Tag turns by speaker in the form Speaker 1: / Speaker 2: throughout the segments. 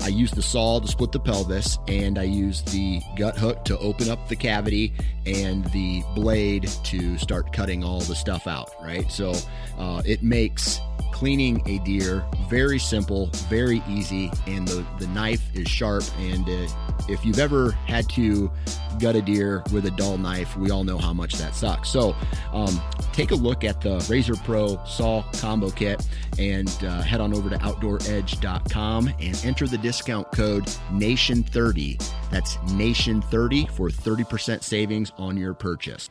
Speaker 1: I use the saw to split the pelvis, and I use the gut hook to open up the cavity, and the blade to start cutting all the stuff out, right? So uh, it makes cleaning a deer very simple, very easy, and the, the knife is sharp. And uh, if you've ever had to gut a deer with a dull knife, we all know how much that sucks. So um, take a look at the Razor Pro Saw Combo Kit and uh, head on over to OutdoorEdge.com and enter the discount code NATION30. That's NATION30 for 30% savings on your purchase.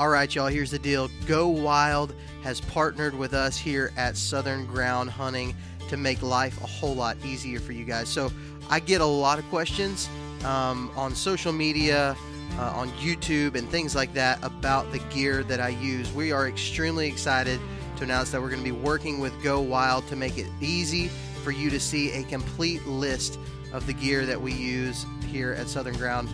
Speaker 2: All right, y'all, here's the deal. Go Wild has partnered with us here at Southern Ground Hunting to make life a whole lot easier for you guys. So I get a lot of questions um, on social media, uh, on YouTube, and things like that about the gear that I use. We are extremely excited to announce that we're going to be working with Go Wild to make it easy for you to see a complete list of the gear that we use here at Southern Ground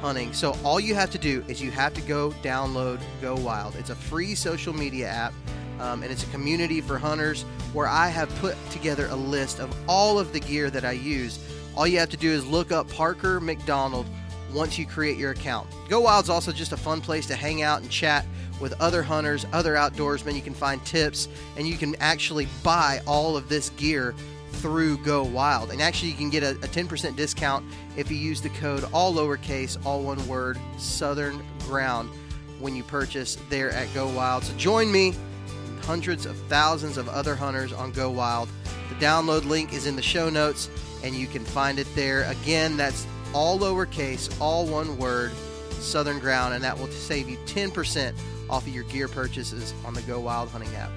Speaker 2: hunting. So all you have to do is you have to go download Go Wild. It's a free social media app. Um, and it's a community for hunters where I have put together a list of all of the gear that I use. All you have to do is look up Parker McDonald once you create your account. Go Wild's also just a fun place to hang out and chat with other hunters, other outdoorsmen. You can find tips and you can actually buy all of this gear through Go Wild. And actually, you can get a, a 10% discount if you use the code all lowercase, all one word, Southern Ground when you purchase there at Go Wild. So join me, hundreds of thousands of other hunters on Go Wild. The download link is in the show notes, and you can find it there. Again, that's all lowercase, all one word, Southern Ground, and that will save you 10% off of your gear purchases on the Go Wild Hunting app.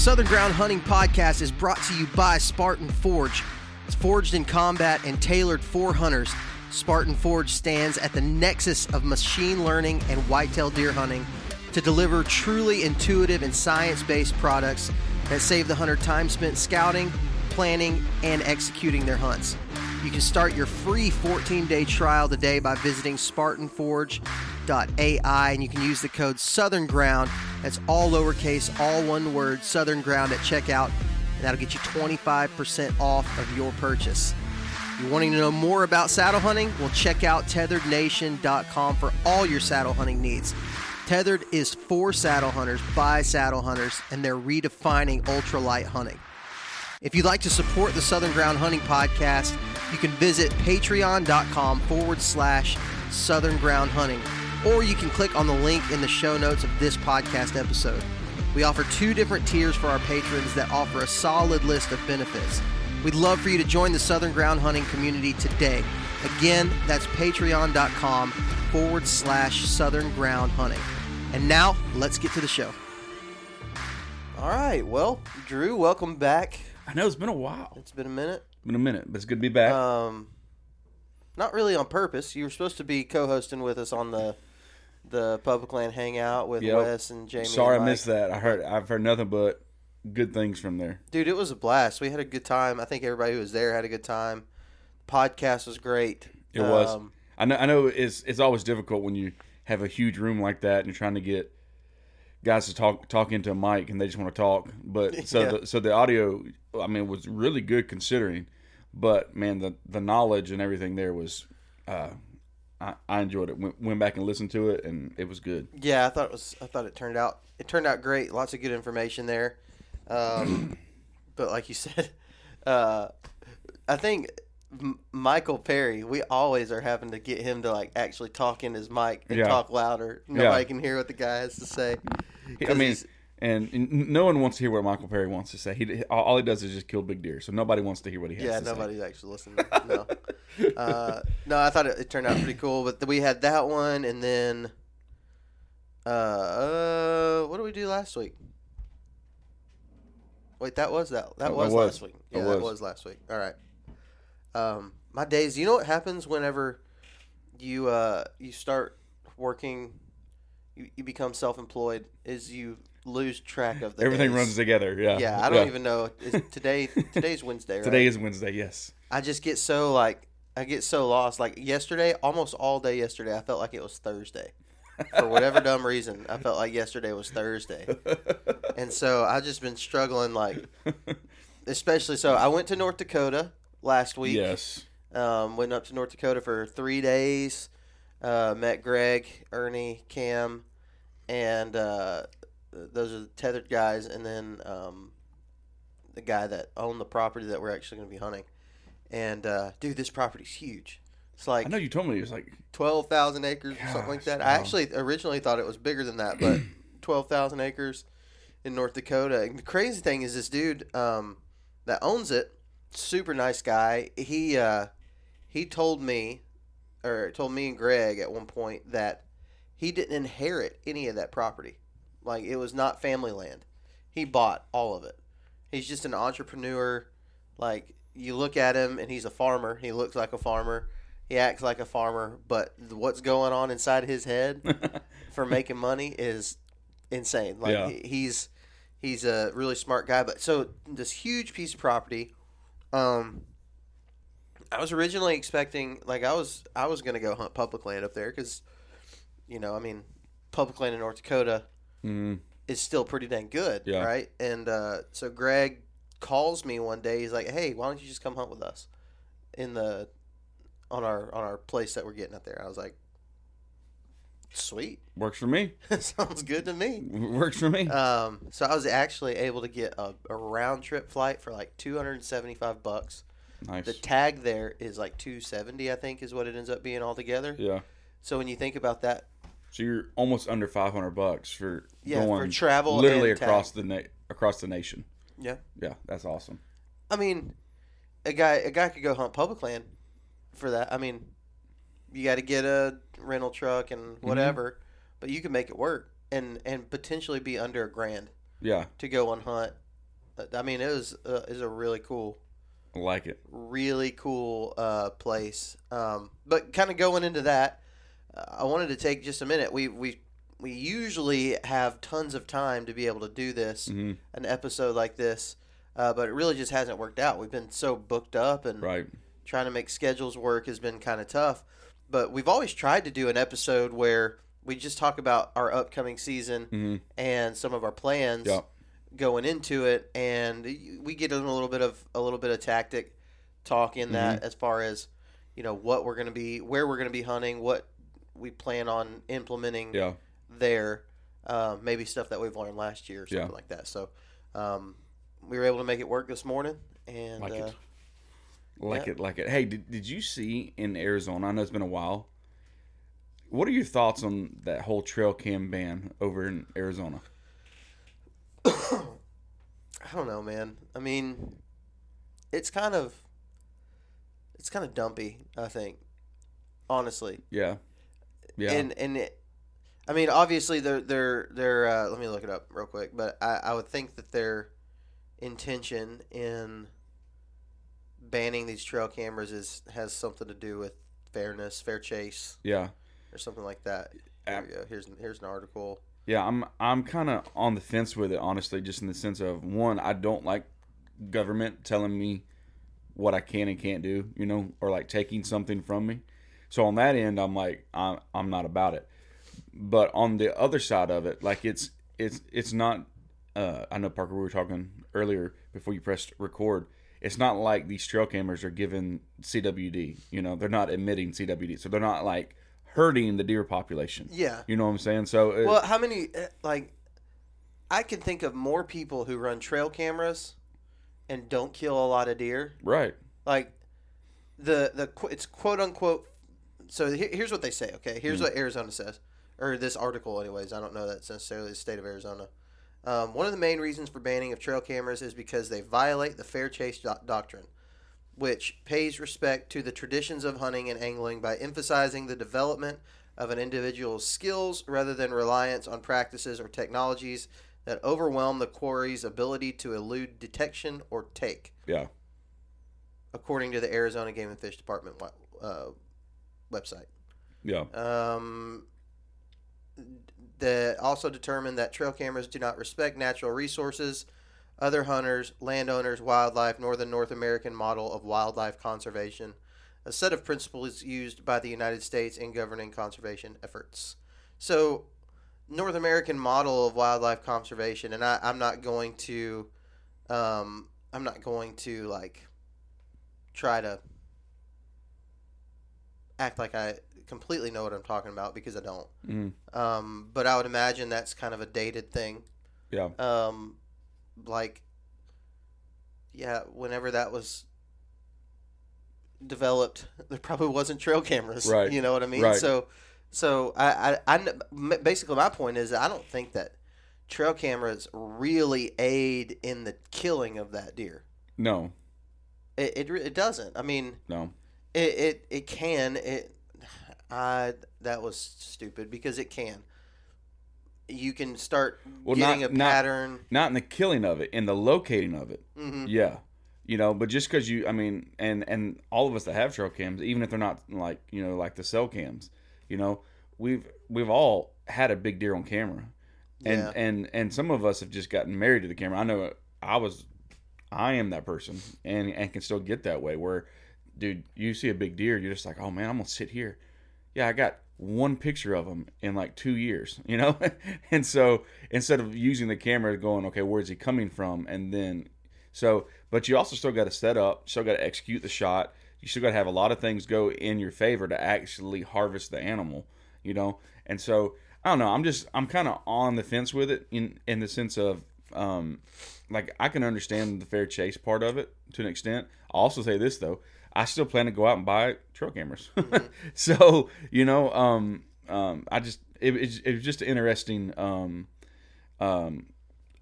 Speaker 2: Southern Ground Hunting Podcast is brought to you by Spartan Forge. It's forged in combat and tailored for hunters. Spartan Forge stands at the nexus of machine learning and whitetail deer hunting to deliver truly intuitive and science based products that save the hunter time spent scouting, planning, and executing their hunts. You can start your free 14 day trial today by visiting SpartanForge.ai and you can use the code Southern Ground. That's all lowercase, all one word, Southern Ground at checkout, and that'll get you 25% off of your purchase. You're wanting to know more about saddle hunting? Well, check out tetherednation.com for all your saddle hunting needs. Tethered is for saddle hunters by saddle hunters, and they're redefining ultralight hunting. If you'd like to support the Southern Ground Hunting Podcast, you can visit patreon.com forward slash Southern Ground Hunting, or you can click on the link in the show notes of this podcast episode. We offer two different tiers for our patrons that offer a solid list of benefits. We'd love for you to join the Southern Ground Hunting community today. Again, that's patreon.com forward slash Southern Ground Hunting. And now, let's get to the show. All right. Well, Drew, welcome back.
Speaker 3: I know it's been a while.
Speaker 2: It's been a minute.
Speaker 3: Been a minute, but it's good to be back.
Speaker 2: Um, not really on purpose. You were supposed to be co-hosting with us on the the Public Land Hangout with
Speaker 3: Yep.
Speaker 2: Wes and Jamie.
Speaker 3: Sorry, I
Speaker 2: and Mike.
Speaker 3: missed that. I heard. I've heard nothing but good things from there.
Speaker 2: Dude, it was a blast. We had a good time. I think everybody who was there had a good time. Podcast was great.
Speaker 3: It was.
Speaker 2: Um,
Speaker 3: I know. I know. It's it's always difficult when you have a huge room like that and you're trying to get guys to talk talk into a mic and they just want to talk. But so
Speaker 2: Yeah.
Speaker 3: the so the audio, I mean, it was really good considering. But man, the the knowledge and everything there was. Uh, I, I enjoyed it. Went, went back and listened to it, and it was good.
Speaker 2: Yeah, I thought it was. I thought it turned out. It turned out great. Lots of good information there. Um, but like you said, uh, I think M- Michael Perry. We always are having to get him to like actually talk in his mic and
Speaker 3: Yeah.
Speaker 2: talk louder. Nobody
Speaker 3: Yeah.
Speaker 2: can hear what the guy has to say.
Speaker 3: I mean, and, and no one wants to hear what Michael Perry wants to say. He all he does is just kill big deer, so nobody wants to hear what he has
Speaker 2: yeah,
Speaker 3: to say.
Speaker 2: Yeah, nobody's actually listening. No, uh, no, I thought it, it turned out pretty cool. But we had that one, and then, uh, uh, what did we do last week? Wait, that was that. That
Speaker 3: That
Speaker 2: was,
Speaker 3: was.
Speaker 2: last week. Yeah, that
Speaker 3: was.
Speaker 2: was last week. All right. Um, my days. You know what happens whenever you uh you start working, you, you become self-employed. Is you lose track of the
Speaker 3: Everything
Speaker 2: days.
Speaker 3: runs together. Yeah.
Speaker 2: Yeah, I don't even know. Is today today's Wednesday, right?
Speaker 3: Today is Wednesday. Yes.
Speaker 2: I just get so like I get so lost. Like yesterday, almost all day yesterday, I felt like it was Thursday. For whatever dumb reason, I felt like yesterday was Thursday. And so I just been struggling like especially so I went to North Dakota last week.
Speaker 3: yes.
Speaker 2: Um, went up to North Dakota for three days. Uh, met Greg, Ernie, Cam, and uh, those are the tethered guys, and then um, the guy that owned the property that we're actually going to be hunting. And uh, dude, this property's huge. It's like
Speaker 3: I know you told me it was like
Speaker 2: twelve thousand acres or something like that.
Speaker 3: wow.
Speaker 2: I actually originally thought it was bigger than that, but twelve thousand acres in North Dakota. And the crazy thing is, this dude um, that owns it, super nice guy. He uh, he told me, or told me and Greg at one point that he didn't inherit any of that property. Like it was not family land. He bought all of it. He's just an entrepreneur. Like you look at him and he's a farmer. He looks like a farmer. He acts like a farmer, but what's going on inside his head for making money is insane. Like
Speaker 3: Yeah.
Speaker 2: he's he's a really smart guy. But so this huge piece of property, um, I was originally expecting like I was I was gonna go hunt public land up there because, you know, I mean, public land in North Dakota
Speaker 3: mm,
Speaker 2: is still pretty dang good,
Speaker 3: Yeah.
Speaker 2: right? And uh, so Greg calls me one day. He's like, "Hey, why don't you just come hunt with us in the on our on our place that we're getting up there?" I was like, "Sweet,
Speaker 3: works for me.
Speaker 2: sounds good to me."
Speaker 3: Works for me.
Speaker 2: Um, so I was actually able to get a, a round trip flight for like two hundred and seventy five bucks.
Speaker 3: nice.
Speaker 2: The tag there is like two seventy, I think, is what it ends up being altogether.
Speaker 3: yeah.
Speaker 2: So when you think about that,
Speaker 3: So you're almost under 500 bucks for
Speaker 2: Yeah, for
Speaker 3: going
Speaker 2: travel
Speaker 3: literally
Speaker 2: and tag.
Speaker 3: across the na- across the nation.
Speaker 2: yeah,
Speaker 3: Yeah, that's awesome.
Speaker 2: I mean, a guy a guy could go hunt public land for that. I mean, you got to get a rental truck and
Speaker 3: Mm-hmm.
Speaker 2: whatever, but you can make it work and and potentially be under a grand
Speaker 3: Yeah,
Speaker 2: to go on hunt. Uh, I mean, it was uh, is a really cool,
Speaker 3: I like it.
Speaker 2: really cool uh, place. Um, but kind of going into that, I wanted to take just a minute. We we we usually have tons of time to be able to do this,
Speaker 3: hmm
Speaker 2: an episode like this. Uh, but it really just hasn't worked out. We've been so booked up and
Speaker 3: Right.
Speaker 2: trying to make schedules work has been kind of tough. But we've always tried to do an episode where we just talk about our upcoming season
Speaker 3: hmm
Speaker 2: and some of our plans
Speaker 3: Yeah.
Speaker 2: going into it, and we get in a little bit of a little bit of tactic talk in that as far as you know what we're going to be, where we're going to be hunting, what we plan on implementing
Speaker 3: Yeah.
Speaker 2: there, um, maybe stuff that we've learned last year or something
Speaker 3: Yeah.
Speaker 2: like that. So um, we were able to make it work this morning, and
Speaker 3: Like
Speaker 2: uh,
Speaker 3: it. Like
Speaker 2: yeah.
Speaker 3: it. Like it. Hey, did, did you see in Arizona? I know it's been a while. What are your thoughts on that whole trail cam ban over in Arizona?
Speaker 2: I don't know, man. I mean, it's kind of it's kind of dumpy. I think, honestly,
Speaker 3: Yeah. Yeah.
Speaker 2: and and it, I mean, obviously they're they're they're. Uh, let me look it up real quick, but I I would think that their intention in banning these trail cameras is has something to do with fairness, fair chase,
Speaker 3: yeah.
Speaker 2: or something like that. Here we go. Here's here's an article.
Speaker 3: Yeah, I'm I'm kind of on the fence with it, honestly, just in the sense of one, I don't like government telling me what I can and can't do, you know, or like taking something from me. So on that end, I'm like I'm I'm not about it. But on the other side of it, like it's it's it's not. Uh, I know Parker, we were talking earlier before you pressed record. It's not like these trail cameras are given CWD. You know, they're not emitting CWD, so they're not like hurting the deer population.
Speaker 2: Yeah.
Speaker 3: You know what I'm saying? So it,
Speaker 2: Well, how many uh, like I can think of more people who run trail cameras and don't kill a lot of deer.
Speaker 3: right.
Speaker 2: Like the the it's quote unquote. So he- here's what they say. Okay, here's what Arizona says, or this article, anyways. I don't know that's necessarily the state of Arizona. Um, one of the main reasons for banning of trail cameras is because they violate the fair chase do- doctrine, which pays respect to the traditions of hunting and angling by emphasizing the development of an individual's skills rather than reliance on practices or technologies that overwhelm the quarry's ability to elude detection or take,
Speaker 3: Yeah.
Speaker 2: according to the Arizona Game and Fish Department uh, website.
Speaker 3: Yeah.
Speaker 2: Um, that also determined that trail cameras do not respect natural resources, other hunters, landowners, wildlife, nor the North American model of wildlife conservation, a set of principles used by the United States in governing conservation efforts. So, North American model of wildlife conservation, and I, I'm not going to, um, I'm not going to like try to act like I completely know what I'm talking about because I don't.
Speaker 3: Mhm.
Speaker 2: Um, but I would imagine that's kind of a dated thing.
Speaker 3: Yeah.
Speaker 2: Um, like, yeah, whenever that was developed, there probably wasn't trail cameras.
Speaker 3: Right.
Speaker 2: You know what I mean?
Speaker 3: Right.
Speaker 2: So, so I, I, I basically my point is I don't think that trail cameras really aid in the killing of that deer.
Speaker 3: No.
Speaker 2: It, it, it doesn't. I mean,
Speaker 3: No.
Speaker 2: It, it, it can. It, I, that was stupid because it can. You can start
Speaker 3: Well,
Speaker 2: getting
Speaker 3: not-
Speaker 2: a pattern.
Speaker 3: Not in the killing of it, in the locating of it.
Speaker 2: hmm
Speaker 3: Yeah. You know, but just because you, I mean, and and all of us that have trail cams, even if they're not like you know like the cell cams, you know, we've we've all had a big deer on camera, and
Speaker 2: Yeah.
Speaker 3: and and some of us have just gotten married to the camera. I know I was, I am that person, and and can still get that way. Where, dude, you see a big deer, you're just like, oh man, I'm gonna sit here. Yeah, I got one picture of him in like two years, you know, and so instead of using the camera, going, okay, where's he coming from, and then so, but you also still got to set up, still got to execute the shot. You still got to have a lot of things go in your favor to actually harvest the animal, you know. And so, I don't know. I'm just, I'm kind of on the fence with it in in the sense of, um, like I can understand the fair chase part of it to an extent. I'll also say this though, I still plan to go out and buy trail cameras. so you know, um, um, I just it, it, it was just an interesting um, um,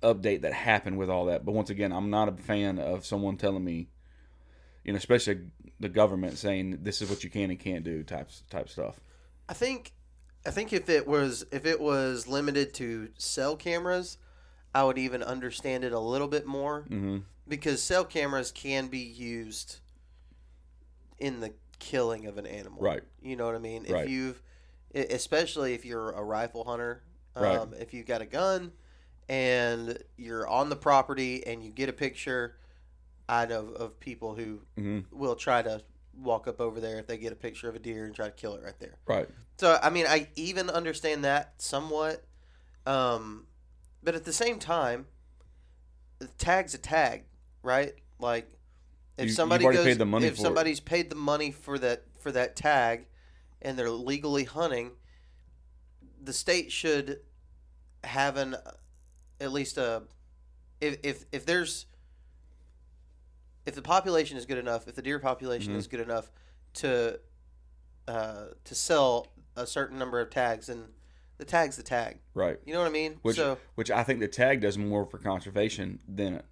Speaker 3: update that happened with all that. But once again, I'm not a fan of someone telling me, you know, especially the government saying this is what you can and can't do types type stuff.
Speaker 2: I think, I think if it was if it was limited to cell cameras, I would even understand it a little bit more
Speaker 3: Mm-hmm.
Speaker 2: because cell cameras can be used in the killing of an animal.
Speaker 3: Right.
Speaker 2: You know what I mean?
Speaker 3: Right.
Speaker 2: If you've, e- especially if you're a rifle hunter, um,
Speaker 3: Right.
Speaker 2: if you've got a gun and you're on the property and you get a picture, I know of people who
Speaker 3: Mm-hmm.
Speaker 2: will try to walk up over there if they get a picture of a deer and try to kill it right there.
Speaker 3: Right.
Speaker 2: So I mean, I even understand that somewhat, um, but at the same time, the tag's a tag, right? Like if
Speaker 3: You-
Speaker 2: somebody goes,
Speaker 3: paid the money
Speaker 2: if
Speaker 3: for it.
Speaker 2: somebody's paid the money for that for that tag, and they're legally hunting, the state should have an at least a if if if there's if the population is good enough, if the deer population
Speaker 3: Mhm.
Speaker 2: is good enough to uh, to sell a certain number of tags, and the tag's the tag.
Speaker 3: Right.
Speaker 2: You know what I mean?
Speaker 3: Which
Speaker 2: so
Speaker 3: which I think the tag does more for conservation than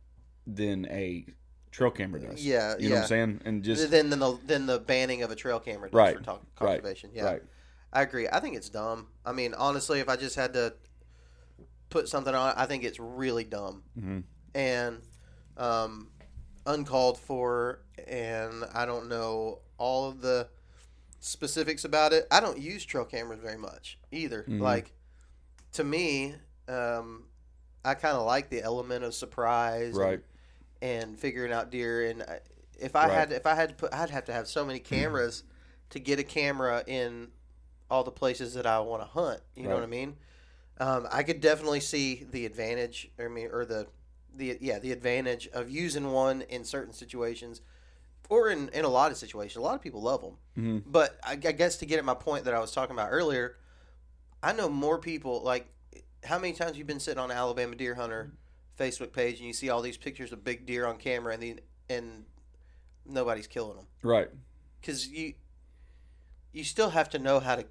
Speaker 3: than a trail camera does.
Speaker 2: yeah,
Speaker 3: You know
Speaker 2: yeah.
Speaker 3: what I'm saying? And just
Speaker 2: then than the then the banning of a trail camera does
Speaker 3: Right,
Speaker 2: for talk,
Speaker 3: right,
Speaker 2: conservation. Yeah,
Speaker 3: right.
Speaker 2: I agree. I think it's dumb. I mean, honestly, if I just had to put something on, I think it's really dumb
Speaker 3: Mhm.
Speaker 2: and um, uncalled for. And I don't know all of the specifics about it. I don't use trail cameras very much either.
Speaker 3: Mhm.
Speaker 2: Like to me, um, I kind of like the element of surprise,
Speaker 3: Right.
Speaker 2: and figuring out deer. And if I
Speaker 3: Right.
Speaker 2: had if I had to put, I'd have to have so many cameras to get a camera in all the places that I want to hunt. You know what I mean? Um, I could definitely see the advantage. I mean, or the the yeah the advantage of using one in certain situations, or in in a lot of situations. A lot of people love them.
Speaker 3: Mhm.
Speaker 2: But I, I guess to get at my point that I was talking about earlier, I know more people like. How many times you've been sitting on Alabama Deer Hunter Facebook page and you see all these pictures of big deer on camera and the, and nobody's killing them
Speaker 3: Right.
Speaker 2: because you you still have to know how to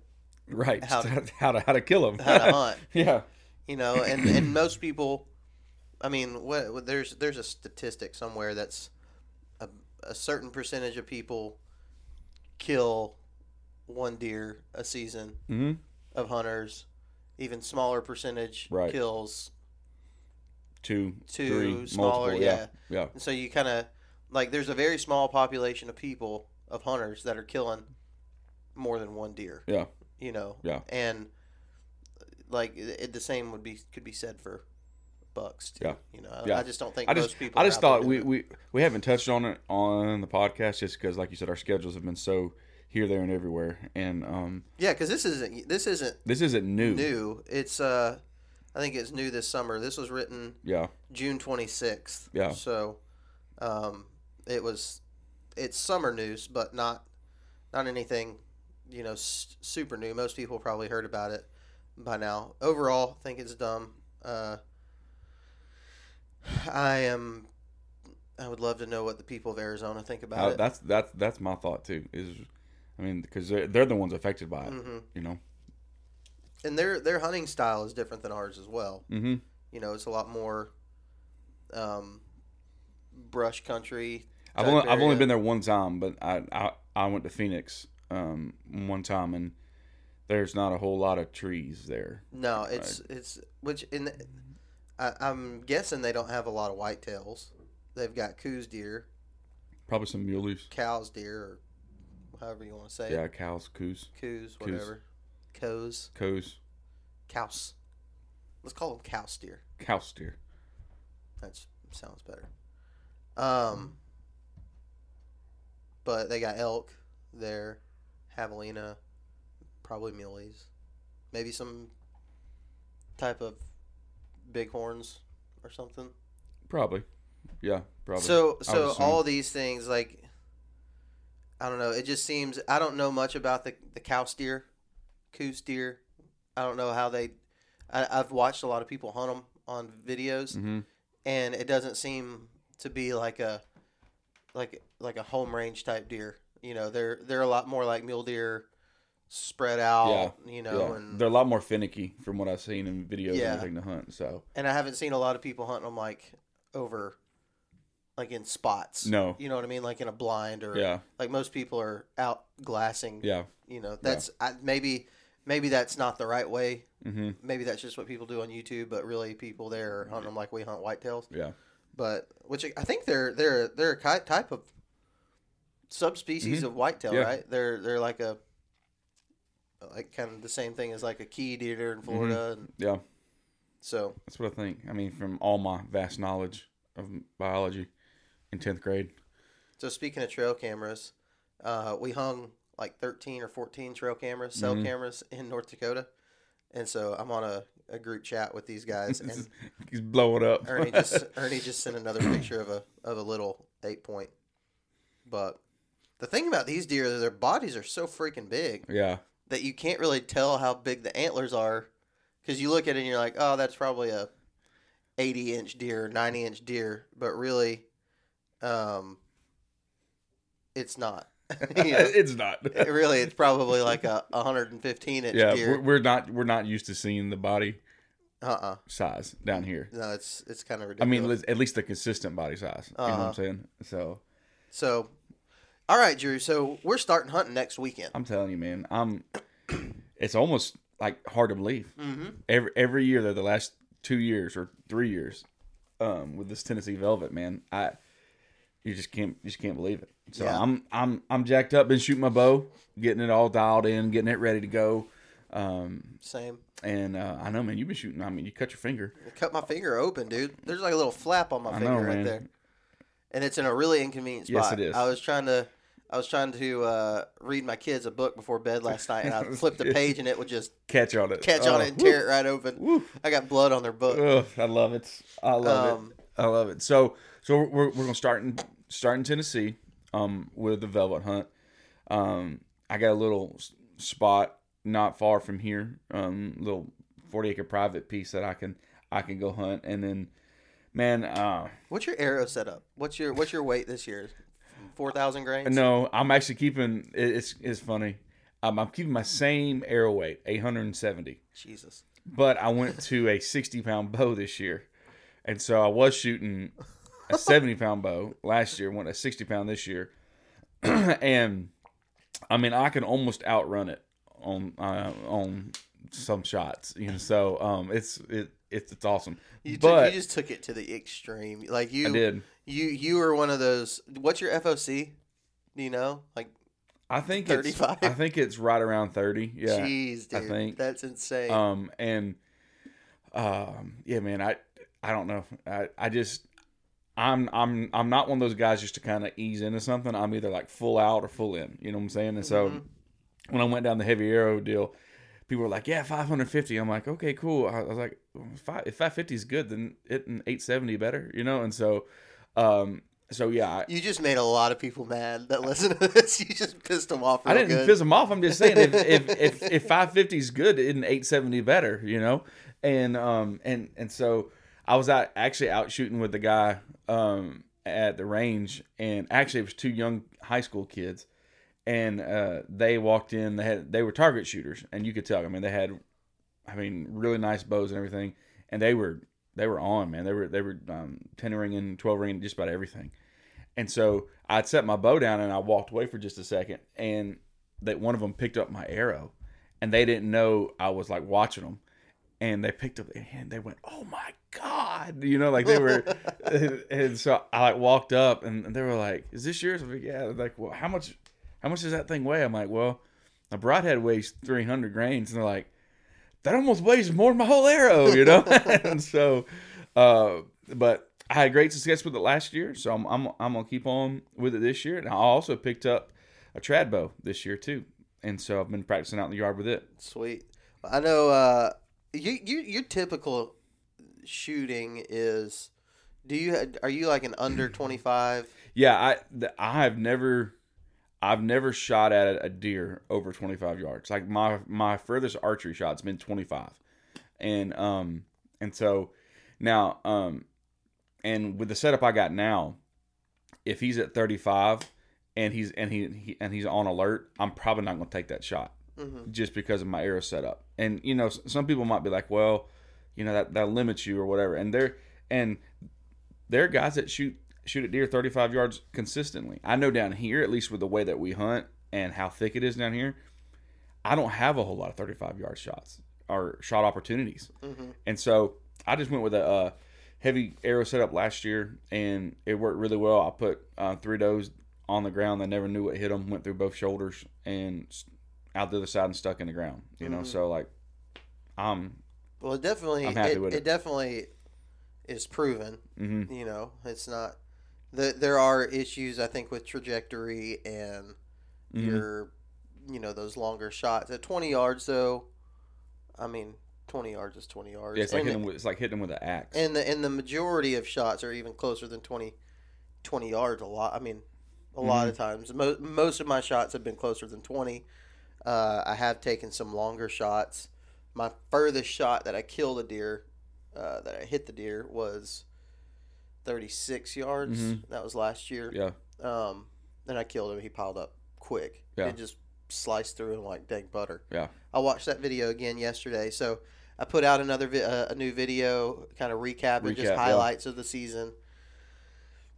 Speaker 3: Right.
Speaker 2: How to-
Speaker 3: how to how to kill them.
Speaker 2: how to hunt
Speaker 3: yeah.
Speaker 2: you know and and most people i mean what, there's there's a statistic somewhere that's a, a certain percentage of people kill one deer a season
Speaker 3: hmm
Speaker 2: of hunters even smaller percentage
Speaker 3: Right.
Speaker 2: kills
Speaker 3: two,
Speaker 2: Two,
Speaker 3: three,
Speaker 2: smaller,
Speaker 3: multiple. Yeah, yeah,
Speaker 2: And so you kind of like there's a very small population of people of hunters that are killing more than one deer.
Speaker 3: yeah,
Speaker 2: You know.
Speaker 3: Yeah.
Speaker 2: And like it, the same would be could be said for bucks too.
Speaker 3: Yeah.
Speaker 2: You know, I,
Speaker 3: Yeah.
Speaker 2: I just don't think
Speaker 3: I
Speaker 2: most
Speaker 3: just,
Speaker 2: people.
Speaker 3: I just thought we,
Speaker 2: it.
Speaker 3: we we haven't touched on it on the podcast just because, like you said, our schedules have been so here, there, and everywhere, and um,
Speaker 2: yeah, because this isn't this isn't
Speaker 3: this isn't new.
Speaker 2: new. It's uh, I think it's new this summer. This was written
Speaker 3: Yeah,
Speaker 2: June 26th.
Speaker 3: Yeah.
Speaker 2: So, um, it was, it's summer news, but not, not anything, you know, s- super new. Most people probably heard about it by now. Overall, I think it's dumb. Uh, I am, I would love to know what the people of Arizona think
Speaker 3: Uh,
Speaker 2: about it.
Speaker 3: that's that's that's my thought too. Is I mean, because they're, they're the ones affected by it.
Speaker 2: hmm
Speaker 3: You know.
Speaker 2: And their their hunting style is different than ours as well.
Speaker 3: Mm-hmm.
Speaker 2: You know, it's a lot more, um, brush country.
Speaker 3: I've only I've only been there one time, but I I, I went to Phoenix um one time and there's not a whole lot of trees there.
Speaker 2: No, it's it's which in the, I, I'm guessing they don't have a lot of whitetails. They've got coos deer,
Speaker 3: Probably some muleys.
Speaker 2: cows deer, or however you want to say
Speaker 3: Yeah,
Speaker 2: it.
Speaker 3: cows, coos,
Speaker 2: Coos,
Speaker 3: Coos.
Speaker 2: whatever. Coos,
Speaker 3: coos,
Speaker 2: cows. Let's call them cow steer.
Speaker 3: cow steer.
Speaker 2: That sounds better. Um, but they got elk there, javelina, probably muleys, maybe some type of bighorns or something.
Speaker 3: Probably. Yeah, probably.
Speaker 2: So
Speaker 3: I would
Speaker 2: so
Speaker 3: assume.
Speaker 2: all these things like I don't know. It just seems I don't know much about the the cow steer, coos deer. I don't know how they. I, I've watched a lot of people hunt them on videos,
Speaker 3: Mhm.
Speaker 2: and it doesn't seem to be like a like like a home range type deer. You know, they're they're a lot more like mule deer, spread out. You know,
Speaker 3: yeah,
Speaker 2: and
Speaker 3: they're a lot more finicky from what I've seen in videos
Speaker 2: Yeah.
Speaker 3: and everything to hunt. So
Speaker 2: and I haven't seen a lot of people hunting them like over, like in spots.
Speaker 3: No.
Speaker 2: you know what I mean, like in a blind or
Speaker 3: yeah,
Speaker 2: like most people are out glassing.
Speaker 3: yeah,
Speaker 2: you know that's I, maybe maybe that's not the right way.
Speaker 3: hmm
Speaker 2: Maybe that's just what people do on YouTube, but really people there are hunting them like we hunt whitetails.
Speaker 3: yeah,
Speaker 2: But which I think they're they're they're a type of subspecies of whitetail,
Speaker 3: Mm-hmm. Yeah.
Speaker 2: right? They're they're like a like kind of the same thing as like a key deer in Florida, and
Speaker 3: yeah.
Speaker 2: so
Speaker 3: That's what I think. I mean, from all my vast knowledge of biology in tenth grade.
Speaker 2: So speaking of trail cameras, uh, we hung like 13 or 14 trail cameras, cell
Speaker 3: Mhm.
Speaker 2: cameras in North Dakota. And so I'm on a, a group chat with these guys and
Speaker 3: He's blowing up.
Speaker 2: Ernie just Ernie just sent another picture of a of a little eight point. But the thing about these deer is their bodies are so freaking big
Speaker 3: yeah,
Speaker 2: that you can't really tell how big the antlers are because you look at it and you're like, oh, that's probably a 80 inch deer, 90 inch deer, but really, um, it's not. You know,
Speaker 3: it's not.
Speaker 2: it really, it's probably like a 115 inch
Speaker 3: yeah, we're, we're not we're not used to seeing the body
Speaker 2: Uh uh
Speaker 3: size down here.
Speaker 2: No, it's it's kind of
Speaker 3: I mean, at least the consistent body size. You know what
Speaker 2: Uh-huh.
Speaker 3: I'm saying? So
Speaker 2: so, all right, Drew. So we're starting hunting next weekend.
Speaker 3: I'm telling you, man, I'm. It's almost like hard to believe.
Speaker 2: Mm-hmm.
Speaker 3: Every every year, though, the last two years or three years, um, with this Tennessee Velvet, man, I you just can't you just can't believe it. So
Speaker 2: Yeah.
Speaker 3: I'm I'm I'm jacked up, been shooting my bow, getting it all dialed in, getting it ready to go. Um,
Speaker 2: Same.
Speaker 3: and uh, I know, man, you've been shooting. I mean, you cut your finger.
Speaker 2: I cut my finger open, dude. There's like a little flap on my
Speaker 3: I
Speaker 2: finger
Speaker 3: know,
Speaker 2: right
Speaker 3: man.
Speaker 2: there, and it's in a really inconvenient spot.
Speaker 3: Yes, it is.
Speaker 2: I was trying to, I was trying to uh, read my kids a book before bed last night, and I flipped the page, and it would just
Speaker 3: Catch on it.
Speaker 2: catch on
Speaker 3: Oh,
Speaker 2: it and tear it right open. I got blood on their book.
Speaker 3: Ugh, I love it. I love
Speaker 2: Um,
Speaker 3: it. I love it. So so we're, we're gonna start in start in Tennessee, um, with the velvet hunt. Um, I got a little spot not far from here, um, little forty acre private piece that I can I can go hunt, and then, man, uh,
Speaker 2: What's your arrow setup? What's your what's your weight this year? Four thousand grains.
Speaker 3: no, I'm actually keeping. It's it's funny. Um, I'm keeping my same arrow weight, 870.
Speaker 2: Jesus.
Speaker 3: but I went to a 60 pound bow this year. And so I was shooting a 70 pound bow last year, went a 60 pound this year. and I mean, I can almost outrun it on, uh, on some shots, you know, so, um, it's, it, it's it's awesome.
Speaker 2: You,
Speaker 3: but
Speaker 2: took, you just took it to the extreme. Like you
Speaker 3: I did.
Speaker 2: You you were one of those. What's your FOC? Do you know? Like,
Speaker 3: I think
Speaker 2: 35?
Speaker 3: it's I think it's right around thirty. Yeah.
Speaker 2: jeez,
Speaker 3: I think.
Speaker 2: that's insane.
Speaker 3: Um and um yeah, man, I I don't know. I I just I'm I'm I'm not one of those guys just to kind of ease into something. I'm either like full out or full in. You know what I'm saying? And so
Speaker 2: Mhm.
Speaker 3: when I went down the heavy arrow deal, people were like, "Yeah, 550." I'm like, "Okay, cool." I was like, "Five- "If 550 is good, then hitting 870 better." You know? And so, um, so yeah, I,
Speaker 2: you just made a lot of people mad that listen to this. You just pissed them off.
Speaker 3: I didn't
Speaker 2: good.
Speaker 3: piss them off. I'm just saying if if if, if 550 is good, isn't 870 better? You know? And um and and so I was out actually out shooting with the guy um at the range, and actually it was two young high school kids, and uh, they walked in. They had they were target shooters, and you could tell. I mean, they had, I mean, really nice bows and everything, and they were they were on man. They were they were um, ten ringing, twelve ringing, just about everything. And so I'd set my bow down and I walked away for just a second, and that one of them picked up my arrow, and they didn't know I was like watching them, and they picked up and they went, "Oh my god!" You know, like they were, and so I like walked up and they were like, "Is this yours?" I'm like, "Yeah." They're like, "Well, how much? How much does that thing weigh?" I'm like, "Well, a broadhead weighs 300 grains," and they're like, "That almost weighs more than my whole arrow," you know, and so, uh, but. I had great success with it last year, so I'm, I'm I'm gonna keep on with it this year. And I also picked up a trad bow this year too, and so I've been practicing out in the yard with it.
Speaker 2: Sweet. I know. Uh, you you your typical shooting is. Do you are you like an under twenty five?
Speaker 3: Yeah, i i have never I've never shot at a deer over 25 yards. Like my my furthest archery shot's been 25, and um and so now um and with the setup I got now, if he's at 35 and he's and he, he and he's on alert, I'm probably not going to take that shot
Speaker 2: Mm-hmm.
Speaker 3: just because of my arrow setup. And you know, some people might be like, well, you know that that limits you or whatever. And there and there are guys that shoot shoot at deer 35 yards consistently. I know down here, at least with the way that we hunt and how thick it is down here, I don't have a whole lot of 35 yard shots or shot opportunities.
Speaker 2: Mm-hmm.
Speaker 3: And so I just went with a, uh heavy arrow setup last year, and it worked really well. I put uh, three does on the ground. They never knew what hit them. Went through both shoulders and out the other side and stuck in the ground. You know,
Speaker 2: Mhm.
Speaker 3: so like, um,
Speaker 2: Well, it definitely
Speaker 3: I'm happy
Speaker 2: it,
Speaker 3: with
Speaker 2: it
Speaker 3: it.
Speaker 2: definitely is proven.
Speaker 3: hmm
Speaker 2: You know, it's not. that there are issues I think with trajectory and
Speaker 3: Mm-hmm.
Speaker 2: your, you know, those longer shots at twenty yards though. I mean, twenty yards is twenty yards.
Speaker 3: yeah, it's like
Speaker 2: and,
Speaker 3: hitting with, it's like hitting with an axe.
Speaker 2: and the and the majority of shots are even closer than 20, 20 yards. A lot. I mean, a lot
Speaker 3: Mm-hmm.
Speaker 2: of times. Mo- most of my shots have been closer than twenty. Uh, I have taken some longer shots. My furthest shot that I killed a deer, uh, that I hit the deer was thirty six yards.
Speaker 3: Mhm.
Speaker 2: That was last year.
Speaker 3: yeah,
Speaker 2: Um, and I killed him. He piled up quick.
Speaker 3: Yeah.
Speaker 2: It just sliced through him like dang butter.
Speaker 3: yeah,
Speaker 2: I watched that video again yesterday. So I put out another vi- uh, a new video, kind of recap, and
Speaker 3: Recap,
Speaker 2: just
Speaker 3: yeah.
Speaker 2: highlights of the season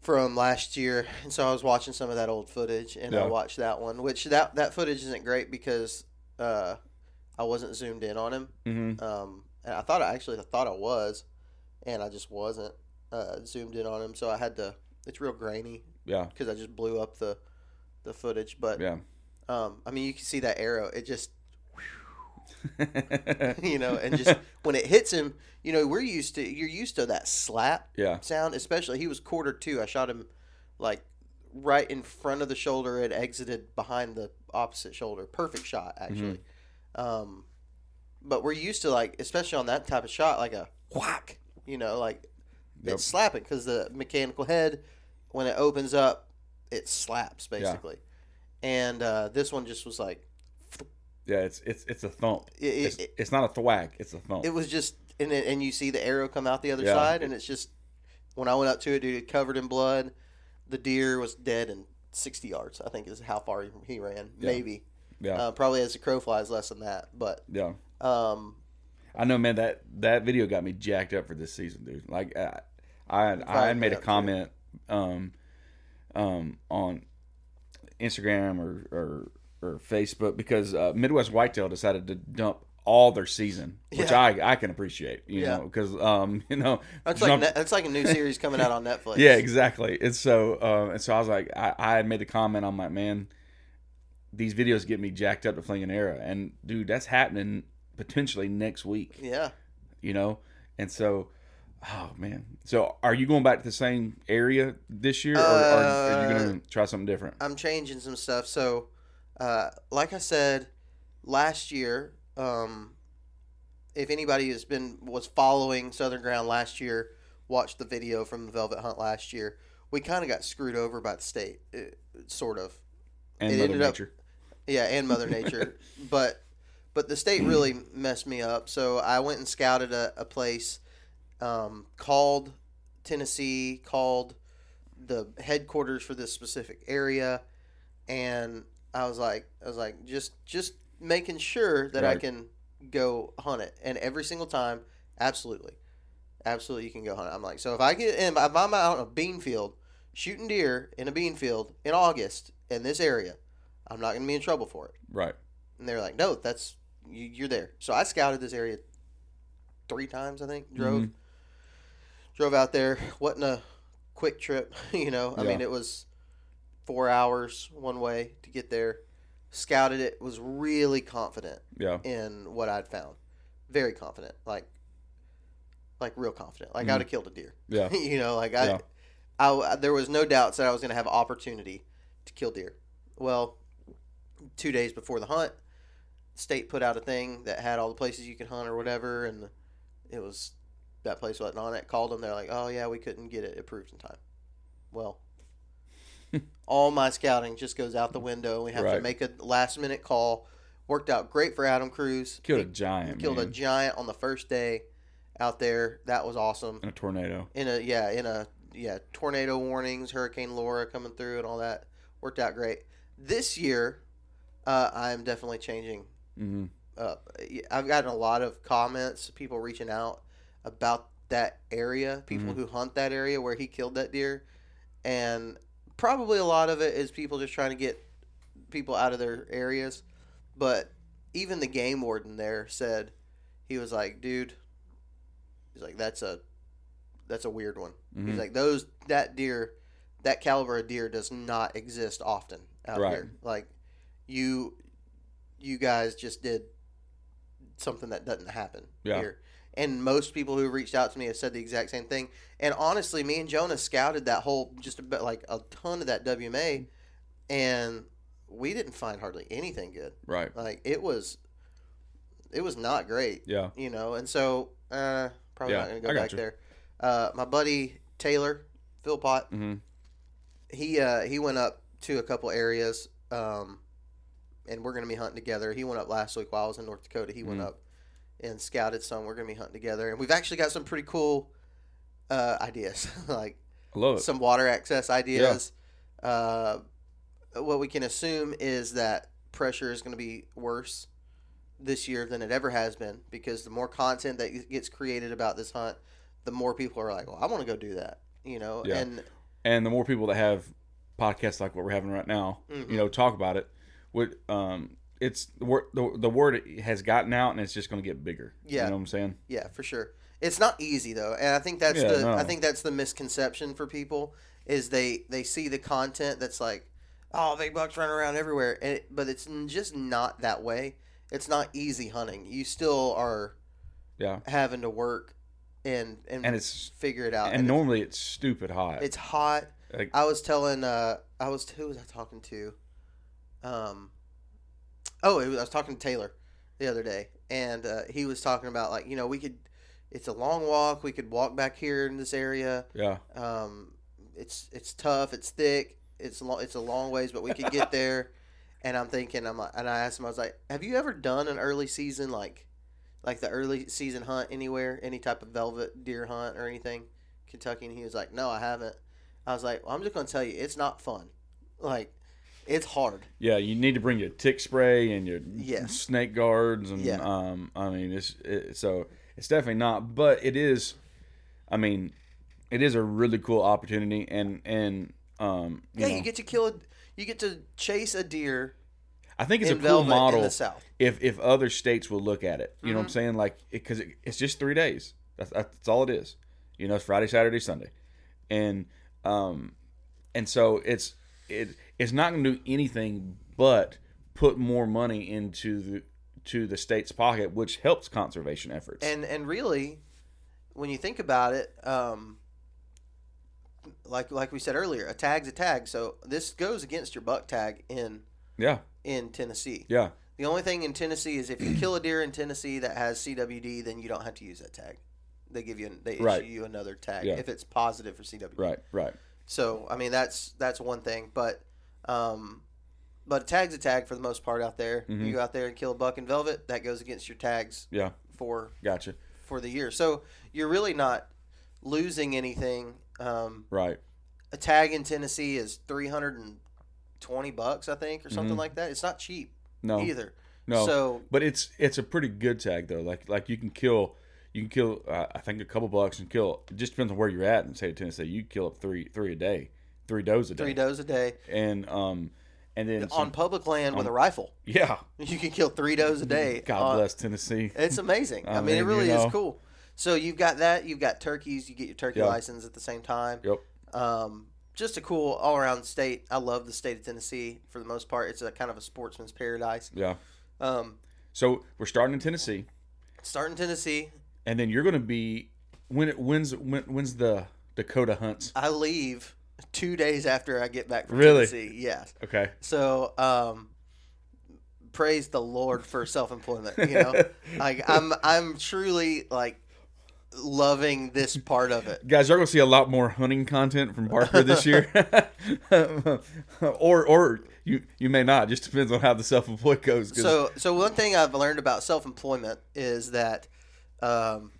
Speaker 2: from last year. And so I was watching some of that old footage, and I watched that one. Which that that footage isn't great because uh, I wasn't zoomed in on him.
Speaker 3: hmm
Speaker 2: Um, and I thought I actually I thought I was, and I just wasn't uh, zoomed in on him. So I had to. It's real grainy
Speaker 3: yeah,
Speaker 2: because I just blew up the the footage. But
Speaker 3: yeah.
Speaker 2: um, I mean, you can see that arrow. It just you know, and just when it hits him, you know, we're used to you're used to that slap
Speaker 3: yeah,
Speaker 2: sound, especially he was quarter two. I shot him like right in front of the shoulder and exited behind the opposite shoulder. Perfect shot actually. Um, but we're used to like, especially on that type of shot, like a whack. You know, like
Speaker 3: Yep.
Speaker 2: it's slapping because the mechanical head when it opens up, it slaps basically. And uh, this one just was like
Speaker 3: yeah. It's it's it's a thump.
Speaker 2: it, it,
Speaker 3: It's, it's not a thwack. It's a thump.
Speaker 2: it was just and it, and you see the arrow come out the other
Speaker 3: Yeah.
Speaker 2: side and it's just when I went up to it, dude, it covered in blood. The deer was dead in sixty yards. I think is how far he, he ran.
Speaker 3: Yeah.
Speaker 2: Maybe
Speaker 3: yeah,
Speaker 2: uh, probably as the crow flies less than that. But
Speaker 3: yeah.
Speaker 2: um,
Speaker 3: I know, man. That that video got me jacked up for this season, dude. Like, I I, I had made a
Speaker 2: too.
Speaker 3: comment um um on Instagram or or, or Facebook because uh, Midwest Whitetail decided to dump all their season, which
Speaker 2: Yeah.
Speaker 3: I I can appreciate. You
Speaker 2: Yeah.
Speaker 3: know, because um you know
Speaker 2: It's like ne- it's like a new series coming out on Netflix.
Speaker 3: yeah, exactly. And so, uh, and so I was like, I, I had made the comment. I'm like, man, these videos get me jacked up to fling an arrow, and dude, that's happening potentially next week.
Speaker 2: Yeah.
Speaker 3: You know, and so, oh man. So, are you going back to the same area this year, or, or are you
Speaker 2: Uh,
Speaker 3: going to try something different?
Speaker 2: I'm changing some stuff. So, uh, like I said last year, um, if anybody has been was following Southern Ground last year, watched the video from the Velvet Hunt last year. We kind of got screwed over by the state, uh, sort of.
Speaker 3: And
Speaker 2: it
Speaker 3: Mother
Speaker 2: ended up-
Speaker 3: Nature.
Speaker 2: Yeah, and Mother Nature, but but the state really messed me up. So I went and scouted a, a place um, called Tennessee, called the headquarters for this specific area, and I was like, I was like, just just making sure that I can go hunt it, and every single time, absolutely, absolutely, you can go hunt it. I'm like, so if I get in, if I'm out in a bean field shooting deer in a bean field in August in this area, I'm not gonna be in trouble for it.
Speaker 3: Right.
Speaker 2: And they're like, no, that's you, you're there. So I scouted this area three times, I think. Drove,
Speaker 3: Mhm.
Speaker 2: drove out there. wasn't a quick trip, you know. I
Speaker 3: Yeah.
Speaker 2: mean, it was four hours one way to get there. Scouted it. Was really confident
Speaker 3: Yeah.
Speaker 2: in what I'd found. Very confident, like, like real confident. Like
Speaker 3: Mhm.
Speaker 2: I'd have killed a deer.
Speaker 3: Yeah.
Speaker 2: you know, like I,
Speaker 3: Yeah.
Speaker 2: I, there was no doubts that I was going to have opportunity to kill deer. Well, two days before the hunt, state put out a thing that had all the places you could hunt or whatever, and it was that place wasn't on it. Called them, they're like, "Oh yeah, we couldn't get it approved in time." Well, all my scouting just goes out the window. We have to make a last minute call. Worked out great for Adam Cruz.
Speaker 3: Killed a
Speaker 2: He
Speaker 3: giant.
Speaker 2: killed a giant on the first day out there. That was awesome
Speaker 3: in a tornado.
Speaker 2: in a yeah in a yeah tornado warnings hurricane laura coming through and all that worked out great this year uh, i'm definitely changing
Speaker 3: hmm
Speaker 2: up i've gotten a lot of comments people reaching out about that area people
Speaker 3: Mhm.
Speaker 2: who hunt that area where he killed that deer and probably a lot of it is people just trying to get people out of their areas but even the game warden there said he was like dude he's like that's a that's a weird one
Speaker 3: hmm
Speaker 2: He's like those that deer, that caliber of deer does not exist often out
Speaker 3: Right.
Speaker 2: here. Like you, you guys just did something that doesn't happen
Speaker 3: Yeah.
Speaker 2: here. And most people who reached out to me have said the exact same thing. And honestly, me and Jonah scouted that whole just about like a ton of that WMA, and we didn't find hardly anything good.
Speaker 3: Right.
Speaker 2: Like it was, it was not great
Speaker 3: Yeah.
Speaker 2: you know, and so uh, probably
Speaker 3: Yeah,
Speaker 2: not going to go back
Speaker 3: you.
Speaker 2: there. Uh, my buddy Taylor Philpott,
Speaker 3: hmm
Speaker 2: he uh, he went up to a couple areas, um, and we're going to be hunting together. He went up last week while I was in North Dakota. He went
Speaker 3: Mhm.
Speaker 2: up and scouted some. We're going to be hunting together, and we've actually got some pretty cool uh, ideas, like
Speaker 3: I love it.
Speaker 2: some water access ideas. Uh, what we can assume is that pressure is going to be worse this year than it ever has been because the more content that gets created about this hunt, the more people are like, "Well, I want to go do that," you know.
Speaker 3: Yeah.
Speaker 2: And
Speaker 3: and the more people that have podcasts like what we're having right now,
Speaker 2: Mhm.
Speaker 3: you know, talk about it. Would um, it's the word the, the word has gotten out, and it's just going to get bigger.
Speaker 2: Yeah.
Speaker 3: you know what I'm saying.
Speaker 2: yeah, for sure, it's not easy though, and I think that's
Speaker 3: Yeah,
Speaker 2: the
Speaker 3: no.
Speaker 2: I think that's the misconception for people is they they see the content that's like, "Oh, big bucks running around everywhere," and it, but it's just not that way. It's not easy hunting. You still are
Speaker 3: Yeah,
Speaker 2: having to work and and,
Speaker 3: and it's
Speaker 2: figure it out.
Speaker 3: and
Speaker 2: it's-
Speaker 3: normally it's stupid hot.
Speaker 2: It's hot.
Speaker 3: Like-
Speaker 2: I was telling. Uh, I was who was I talking to? Um. Oh, it was, I was talking to Taylor the other day, and uh, he was talking about like you know we could. It's a long walk. We could walk back here in this area.
Speaker 3: yeah,
Speaker 2: Um, it's it's tough. It's thick. It's long. It's a long ways, but we could get there. And I'm thinking, I'm like, and I asked him, I was like, "Have you ever done an early season like, like the early season hunt anywhere, any type of velvet deer hunt or anything, Kentucky?" And he was like, "No, I haven't." I was like, well, "I'm just gonna tell you, it's not fun. Like, it's hard.
Speaker 3: yeah. You need to bring your tick spray and your
Speaker 2: Yes.
Speaker 3: snake guards, and
Speaker 2: Yeah.
Speaker 3: um, I mean, it's it, so it's definitely not, but it is. I mean, it is a really cool opportunity, and and um, you
Speaker 2: yeah,
Speaker 3: know,
Speaker 2: you get to kill a, you get to chase a deer
Speaker 3: I think it's a cool model if if other states will look at it. You
Speaker 2: Mm-hmm.
Speaker 3: know what I'm saying? Like because it, it's just three days. That's, that's all it is. You know, it's Friday, Saturday, Sunday, and um, and so it's it it's not going to do anything but put more money into the to the state's pocket, which helps conservation efforts.
Speaker 2: And and really, when you think about it, um, like like we said earlier, a tag's a tag. So this goes against your buck tag in
Speaker 3: yeah,
Speaker 2: in Tennessee.
Speaker 3: yeah,
Speaker 2: The only thing in Tennessee is if you kill a deer in Tennessee that has CWD, then you don't have to use that tag. They give you they issue
Speaker 3: Right.
Speaker 2: you another tag
Speaker 3: Yeah.
Speaker 2: if it's positive for CWD.
Speaker 3: right, right.
Speaker 2: So I mean that's that's one thing, but um, but a tag's a tag for the most part out there.
Speaker 3: Mhm.
Speaker 2: You go out there and kill a buck in velvet, that goes against your tags
Speaker 3: Yeah,
Speaker 2: for
Speaker 3: gotcha.
Speaker 2: for the year. So you're really not losing anything. Um,
Speaker 3: Right.
Speaker 2: a tag in Tennessee is three hundred and twenty bucks, I think, or something
Speaker 3: Mhm.
Speaker 2: like that. It's not cheap
Speaker 3: No,
Speaker 2: either.
Speaker 3: no.
Speaker 2: So
Speaker 3: But it's it's a pretty good tag though. Like like you can kill you can kill uh, I think a couple bucks and kill. It just depends on where you're at in the state of Tennessee. You kill up three three a day, three does a day,
Speaker 2: three does a day
Speaker 3: and um and then
Speaker 2: on
Speaker 3: some-
Speaker 2: public land with a rifle.
Speaker 3: yeah.
Speaker 2: You can kill three does a day.
Speaker 3: God
Speaker 2: on-
Speaker 3: bless Tennessee.
Speaker 2: It's amazing.
Speaker 3: I
Speaker 2: I mean, it really
Speaker 3: you know.
Speaker 2: is cool. So you've got that. You've got turkeys. You get your turkey
Speaker 3: Yeah.
Speaker 2: license at the same time.
Speaker 3: Yep.
Speaker 2: Um, just a cool all around state. I love the state of Tennessee for the most part. It's a kind of a sportsman's paradise.
Speaker 3: Yeah.
Speaker 2: Um,
Speaker 3: So we're starting in Tennessee,
Speaker 2: starting Tennessee,
Speaker 3: and then you're going to be when it when's when, when's the Dakota hunts?
Speaker 2: I leave two days after I get back from
Speaker 3: Really?
Speaker 2: Tennessee. Yes.
Speaker 3: Okay.
Speaker 2: So, um, praise the Lord for self employment. You know, like I'm, I'm truly like loving this part of it.
Speaker 3: Guys, you're gonna see a lot more hunting content from Parker this year, or or you you may not. Just depends on how the self employed goes. 'cause-
Speaker 2: So, so one thing I've learned about self employment is that um,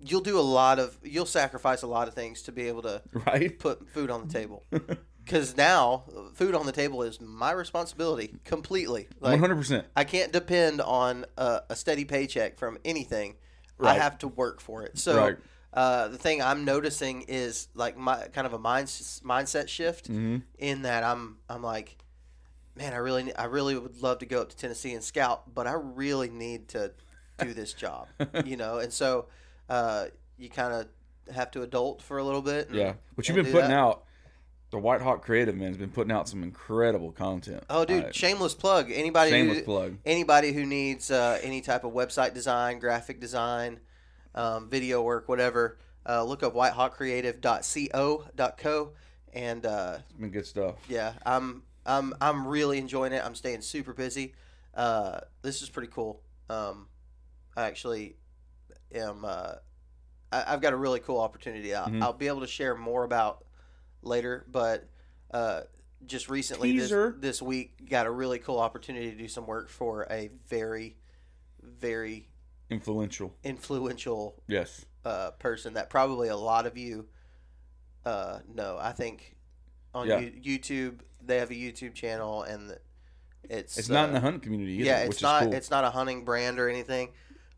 Speaker 2: you'll do a lot of, you'll sacrifice a lot of things to be able to
Speaker 3: right,
Speaker 2: put food on the table. Because now, food on the table is my responsibility completely. Like,
Speaker 3: hundred percent.
Speaker 2: I can't depend on a, a steady paycheck from anything. I have to work for it. So
Speaker 3: Right.
Speaker 2: uh, the thing I'm noticing is like my kind of a mind, mindset shift
Speaker 3: Mm-hmm.
Speaker 2: in that I'm I'm like, man, I really I really would love to go up to Tennessee and scout, but I really need to do this job, you know. And so uh, you kind of have to adult for a little bit. and-
Speaker 3: Yeah, but you've been putting
Speaker 2: that.
Speaker 3: out. The White Hawk Creative Man's been putting out some incredible content.
Speaker 2: Oh, dude,
Speaker 3: Uh,
Speaker 2: shameless plug. Anybody
Speaker 3: shameless
Speaker 2: who,
Speaker 3: plug.
Speaker 2: anybody who needs uh, any type of website design, graphic design, um, video work, whatever, uh, look up whitehawkcreative.co.co. And uh,
Speaker 3: It's been good stuff.
Speaker 2: yeah, I'm I'm I'm really enjoying it. I'm staying super busy. Uh, this is pretty cool. Um, I actually am. Uh, I, I've got a really cool opportunity. I'll,
Speaker 3: Mhm.
Speaker 2: I'll be able to share more about later, but uh, just recently this, this week got a really cool opportunity to do some work for a very, very
Speaker 3: Influential.
Speaker 2: influential
Speaker 3: Yes.
Speaker 2: uh, person that probably a lot of you uh, know. I think on
Speaker 3: Yeah.
Speaker 2: you, YouTube they have a YouTube channel and it's
Speaker 3: It's not in
Speaker 2: uh,
Speaker 3: the hunting community either,
Speaker 2: yeah
Speaker 3: which
Speaker 2: it's not
Speaker 3: cool.
Speaker 2: it's not a hunting brand or anything,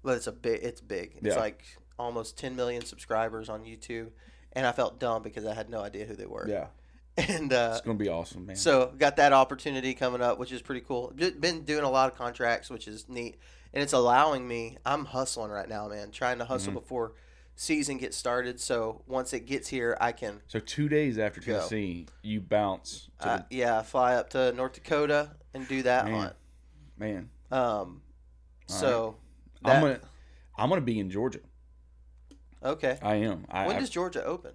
Speaker 2: it's a big it's big. It's
Speaker 3: Yeah.
Speaker 2: like almost 10 million subscribers on YouTube, and I felt dumb because I had no idea who they were.
Speaker 3: yeah,
Speaker 2: And uh,
Speaker 3: it's gonna be awesome, man.
Speaker 2: so got that opportunity coming up, which is pretty cool. Been doing a lot of contracts, which is neat, and it's allowing me. I'm hustling right now, man. Trying to hustle
Speaker 3: Mm-hmm.
Speaker 2: before season gets started. So once it gets here, I can.
Speaker 3: So two days after
Speaker 2: Go.
Speaker 3: Tennessee, you bounce to
Speaker 2: Uh, yeah, fly up to North Dakota and do that
Speaker 3: Man,
Speaker 2: hunt.
Speaker 3: the man.
Speaker 2: Um,
Speaker 3: All
Speaker 2: so
Speaker 3: I'm gonna I'm gonna be in Georgia.
Speaker 2: okay.
Speaker 3: I am. I,
Speaker 2: When
Speaker 3: I-
Speaker 2: does Georgia open?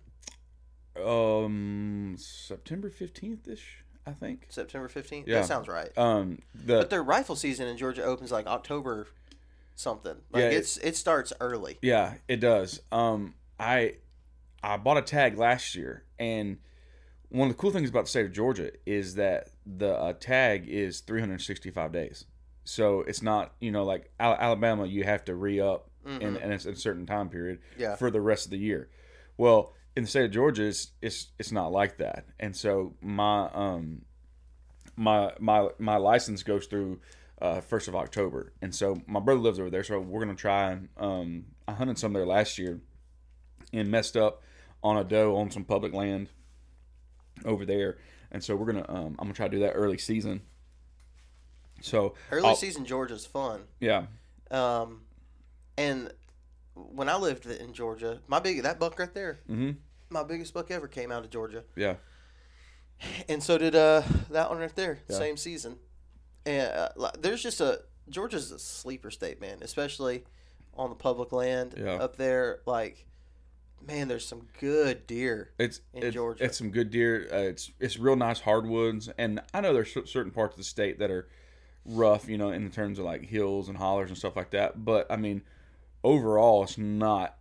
Speaker 3: um September fifteenth ish, I think.
Speaker 2: September 15th.
Speaker 3: Yeah.
Speaker 2: That sounds right.
Speaker 3: Um, the
Speaker 2: But their rifle season in Georgia opens like October something. Like
Speaker 3: Yeah, it-
Speaker 2: it's it starts early.
Speaker 3: Yeah, it does. Um, I I bought a tag last year, and one of the cool things about the state of Georgia is that the uh, tag is 365 days. So it's not you know like Al- Alabama, you have to re up in, in a, a certain time period
Speaker 2: Yeah.
Speaker 3: for the rest of the year. Well, in the state of Georgia, it's it's, it's not like that, and so my um my my my license goes through uh, first of October, and so my brother lives over there, so we're gonna try and um, I hunted some there last year, and messed up on a doe on some public land over there, and so we're gonna um, I'm gonna try to do that early season, So
Speaker 2: Early
Speaker 3: I'll-
Speaker 2: season Georgia's fun.
Speaker 3: yeah,
Speaker 2: Um, and when I lived in Georgia, my big that buck right there,
Speaker 3: hmm
Speaker 2: my biggest buck ever came out of Georgia,
Speaker 3: yeah,
Speaker 2: and so did uh that one right there,
Speaker 3: Yeah.
Speaker 2: same season. And uh, there's just a Georgia's a sleeper state, man, especially on the public land
Speaker 3: Yeah.
Speaker 2: up there. Like, man, there's some good deer.
Speaker 3: it's
Speaker 2: In
Speaker 3: it's,
Speaker 2: Georgia.
Speaker 3: It's some good deer. Uh, it's it's real nice hardwoods, and I know there's certain parts of the state that are rough, you know, in terms of like hills and hollers and stuff like that. But I mean, overall, it's not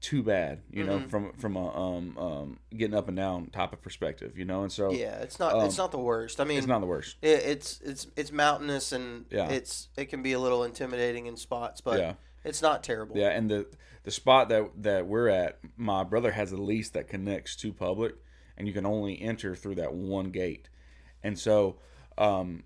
Speaker 3: too bad, you know,
Speaker 2: Mhm.
Speaker 3: from from a um, um, getting up and down type of perspective, you know. And so
Speaker 2: Yeah, it's not
Speaker 3: um,
Speaker 2: it's not the worst. I mean,
Speaker 3: it's not the worst.
Speaker 2: it, it's it's it's mountainous and
Speaker 3: Yeah.
Speaker 2: it's it can be a little intimidating in spots, but
Speaker 3: yeah.
Speaker 2: it's not terrible.
Speaker 3: Yeah, and the the spot that that we're at, my brother has a lease that connects to public, and you can only enter through that one gate, and so, um,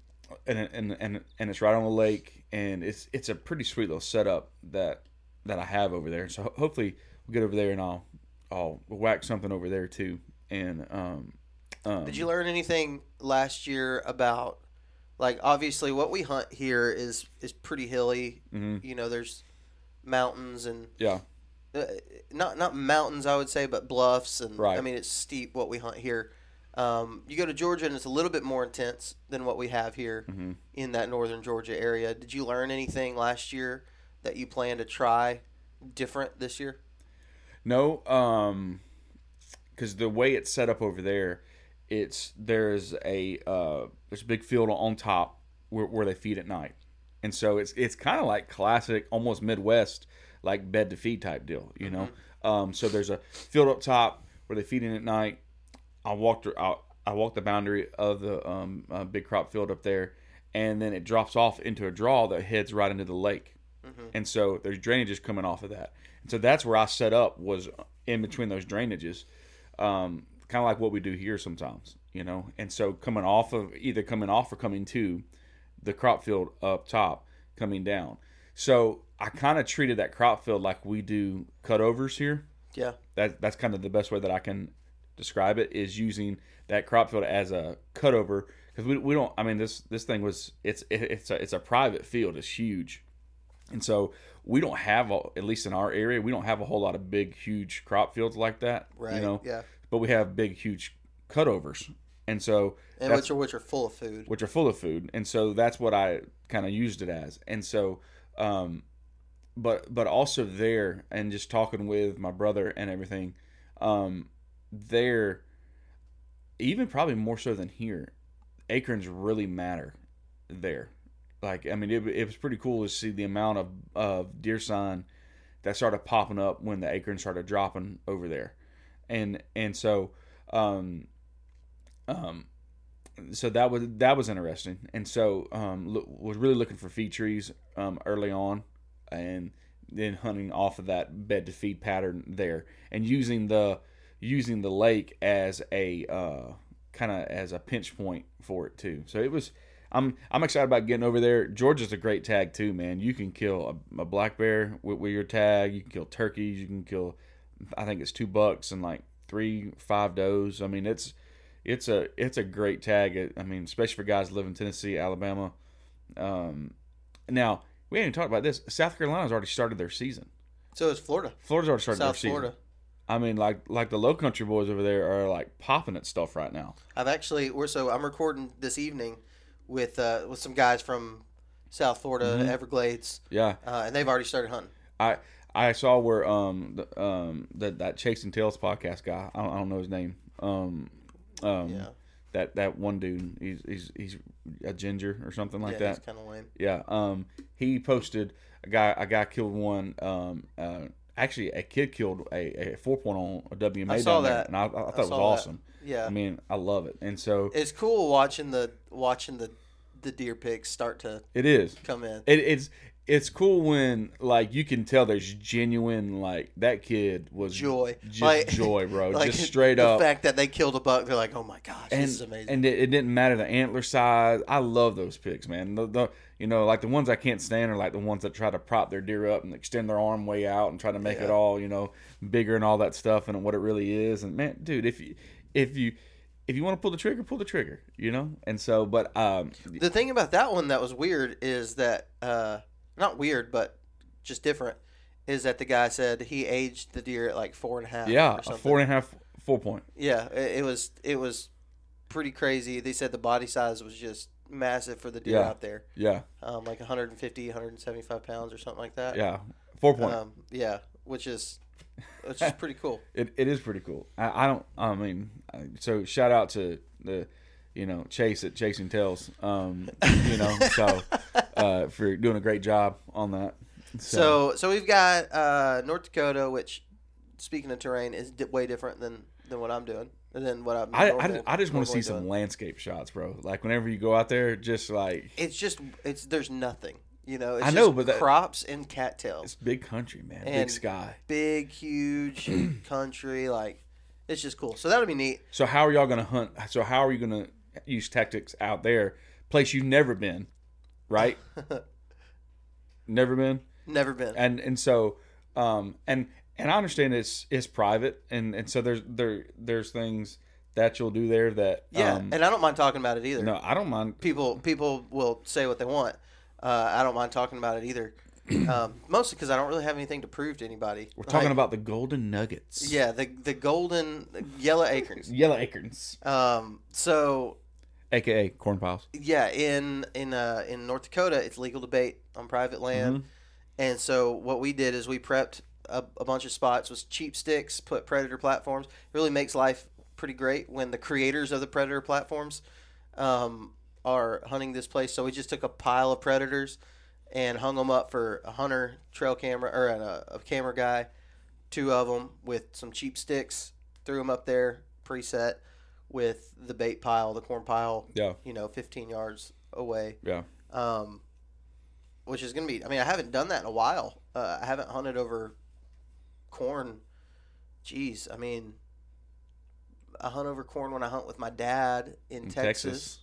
Speaker 3: and and and and it's right on the lake, and it's it's a pretty sweet little setup that that I have over there. So hopefully we'll get over there and I'll I'll whack something over there too, and um, um
Speaker 2: Did you learn anything last year about like obviously what we hunt here is is pretty hilly.
Speaker 3: Mhm.
Speaker 2: You know, there's mountains and
Speaker 3: yeah
Speaker 2: uh, not not mountains I would say, but bluffs and
Speaker 3: Right.
Speaker 2: I mean it's steep what we hunt here. Um, you go to Georgia and it's a little bit more intense than what we have here
Speaker 3: Mhm.
Speaker 2: in that northern Georgia area. Did you learn anything last year that you plan to try different this year?
Speaker 3: No, um, because the way it's set up over there, it's there's a uh, there's a big field on top where, where they feed at night, and so it's it's kind of like classic, almost Midwest like bed to feed type deal, you know. Um, so there's a field up top where they feed in at night. I walked I, I walked the boundary of the um, uh, big crop field up there, and then it drops off into a draw that heads right into the lake. And so there's drainages coming off of that. And so that's where i set up was in between those drainages um, kind of like what we do here sometimes you know? And so coming off of either coming off or coming to the crop field up top coming down. So i kind of treated that crop field like we do cutovers here.
Speaker 2: Yeah.
Speaker 3: that that's kind of the best way that I can describe it is using that crop field as a cutover because we, we don't I mean this this thing was it's it, it's a it's a private field it's huge and so we don't have a, at least in our area we don't have a whole lot of big huge crop fields like that
Speaker 2: Right.
Speaker 3: you know
Speaker 2: Yeah.
Speaker 3: but we have big huge cutovers and so
Speaker 2: And which are which are full of food.
Speaker 3: which are full of food and so that's what i kind of used it as and so um but but also there and just talking with my brother and everything um there even probably more so than here acorns really matter there. Like i mean it, it was pretty cool to see the amount of of deer sign that started popping up when the acorns started dropping over there. And and so um um so that was that was interesting, and so um, lo- was really looking for feed trees um, early on, and then hunting off of that bed to feed pattern there, and using the using the lake as a uh, kind of as a pinch point for it too. So it was. I'm I'm excited about getting over there. Georgia's a great tag too, man. You can kill a, a black bear with, with your tag. You can kill turkeys. You can kill, I think it's two bucks and like three five does. I mean it's it's a it's a great tag. I mean, especially for guys live in Tennessee, Alabama. Um, now we haven't even talked about this. South Carolina's already started their season.
Speaker 2: So is Florida.
Speaker 3: Florida's already started
Speaker 2: South
Speaker 3: their season.
Speaker 2: Florida.
Speaker 3: I mean, like like the Low Country boys over there are like popping at stuff right now.
Speaker 2: I've actually we're so I'm recording this evening with uh, with some guys from South Florida,
Speaker 3: Mhm.
Speaker 2: Everglades,
Speaker 3: Yeah,
Speaker 2: uh, and they've already started hunting.
Speaker 3: I I saw where um the, um that that Chasing Tails podcast guy. I don't, I don't know his name. Um um
Speaker 2: Yeah,
Speaker 3: that that one dude. He's he's he's a ginger or something like
Speaker 2: yeah,
Speaker 3: that.
Speaker 2: Kind of lame.
Speaker 3: Yeah. Um, he posted a guy. A guy killed one. Um, uh, actually, a kid killed a, a four point on a WMA
Speaker 2: I saw
Speaker 3: down there, and I, I thought it was
Speaker 2: saw that.
Speaker 3: awesome.
Speaker 2: Yeah,
Speaker 3: I mean, I love it, and so
Speaker 2: it's cool watching the watching the the deer pics start to
Speaker 3: it is.
Speaker 2: come in.
Speaker 3: It, it's it's cool when like you can tell there's genuine like that kid was
Speaker 2: Joy.
Speaker 3: just
Speaker 2: Like-
Speaker 3: joy, bro,
Speaker 2: Like
Speaker 3: just straight
Speaker 2: the
Speaker 3: up.
Speaker 2: The fact that they killed a buck, they're like, oh my gosh,
Speaker 3: and
Speaker 2: this is amazing.
Speaker 3: and it, it didn't matter the antler size. I love those pigs, man. The, the you know like the ones I can't stand are like the ones that try to prop their deer up and extend their arm way out and try to make it all you know bigger and all that stuff and what it really is. And man, dude, if you if you if you want to pull the trigger, pull the trigger. You know, and so, but um,
Speaker 2: The thing about that one that was weird is that uh, not weird, but just different, is that the guy said he aged the deer at like four and a half.
Speaker 3: yeah,
Speaker 2: or
Speaker 3: four and a half, four point.
Speaker 2: Yeah, it, it was it was pretty crazy. They said the body size was just massive for the deer
Speaker 3: Yeah.
Speaker 2: out there,
Speaker 3: Yeah,
Speaker 2: um, like 150, 175 pounds or something like that.
Speaker 3: yeah, four point.
Speaker 2: Um, yeah, which is which is pretty cool.
Speaker 3: It, it is pretty cool. I, I don't. I mean, so shout out to the, you know, Chase at Chasing Tails. Um, you know, so uh, for doing a great job on that.
Speaker 2: So so we've got uh, North Dakota, which speaking of terrain is di- way different than than what I'm doing and then what.
Speaker 3: I, I,
Speaker 2: normal-
Speaker 3: I just want to see some
Speaker 2: doing.
Speaker 3: landscape shots, bro. Like whenever you go out there, just like
Speaker 2: It's just it's there's nothing. You know, it's
Speaker 3: I know,
Speaker 2: just
Speaker 3: but that-
Speaker 2: crops and cattails.
Speaker 3: it's big country, man, big sky.
Speaker 2: big, huge country. Like, it's just cool. So that'll be neat.
Speaker 3: So how are y'all gonna hunt? So how are you gonna use tactics out there? Place you've never been, right? never been.
Speaker 2: Never been.
Speaker 3: and and so um and and I understand it's it's private and and so there's there there's things that you'll do there that
Speaker 2: yeah,
Speaker 3: um,
Speaker 2: and I don't mind talking about it either.
Speaker 3: no I don't mind
Speaker 2: People people will say what they want. Uh, I don't mind talking about it either. um, mostly because I don't really have anything to prove to anybody.
Speaker 3: we're talking
Speaker 2: Like,
Speaker 3: about the golden nuggets
Speaker 2: yeah the the golden yellow acorns.
Speaker 3: yellow acorns
Speaker 2: Um, so
Speaker 3: aka corn piles
Speaker 2: yeah, in in uh, in North Dakota, it's legal to bait on private land, and so what we did is we prepped a, a bunch of spots with cheap sticks, put predator platforms. It really makes life pretty great when the creators of the predator platforms um, are hunting this place. So we just took a pile of predators and hung them up for a hunter trail camera or a, a camera guy, two of them with some cheap sticks, threw them up there preset with the bait pile, the corn pile,
Speaker 3: yeah
Speaker 2: you know, 15 yards away.
Speaker 3: yeah
Speaker 2: Um, which is going to be, I mean, I haven't done that in a while. Uh, I haven't hunted over corn. Jeez, I mean, I hunt over corn when I hunt with my dad in,
Speaker 3: In
Speaker 2: Texas,
Speaker 3: Texas.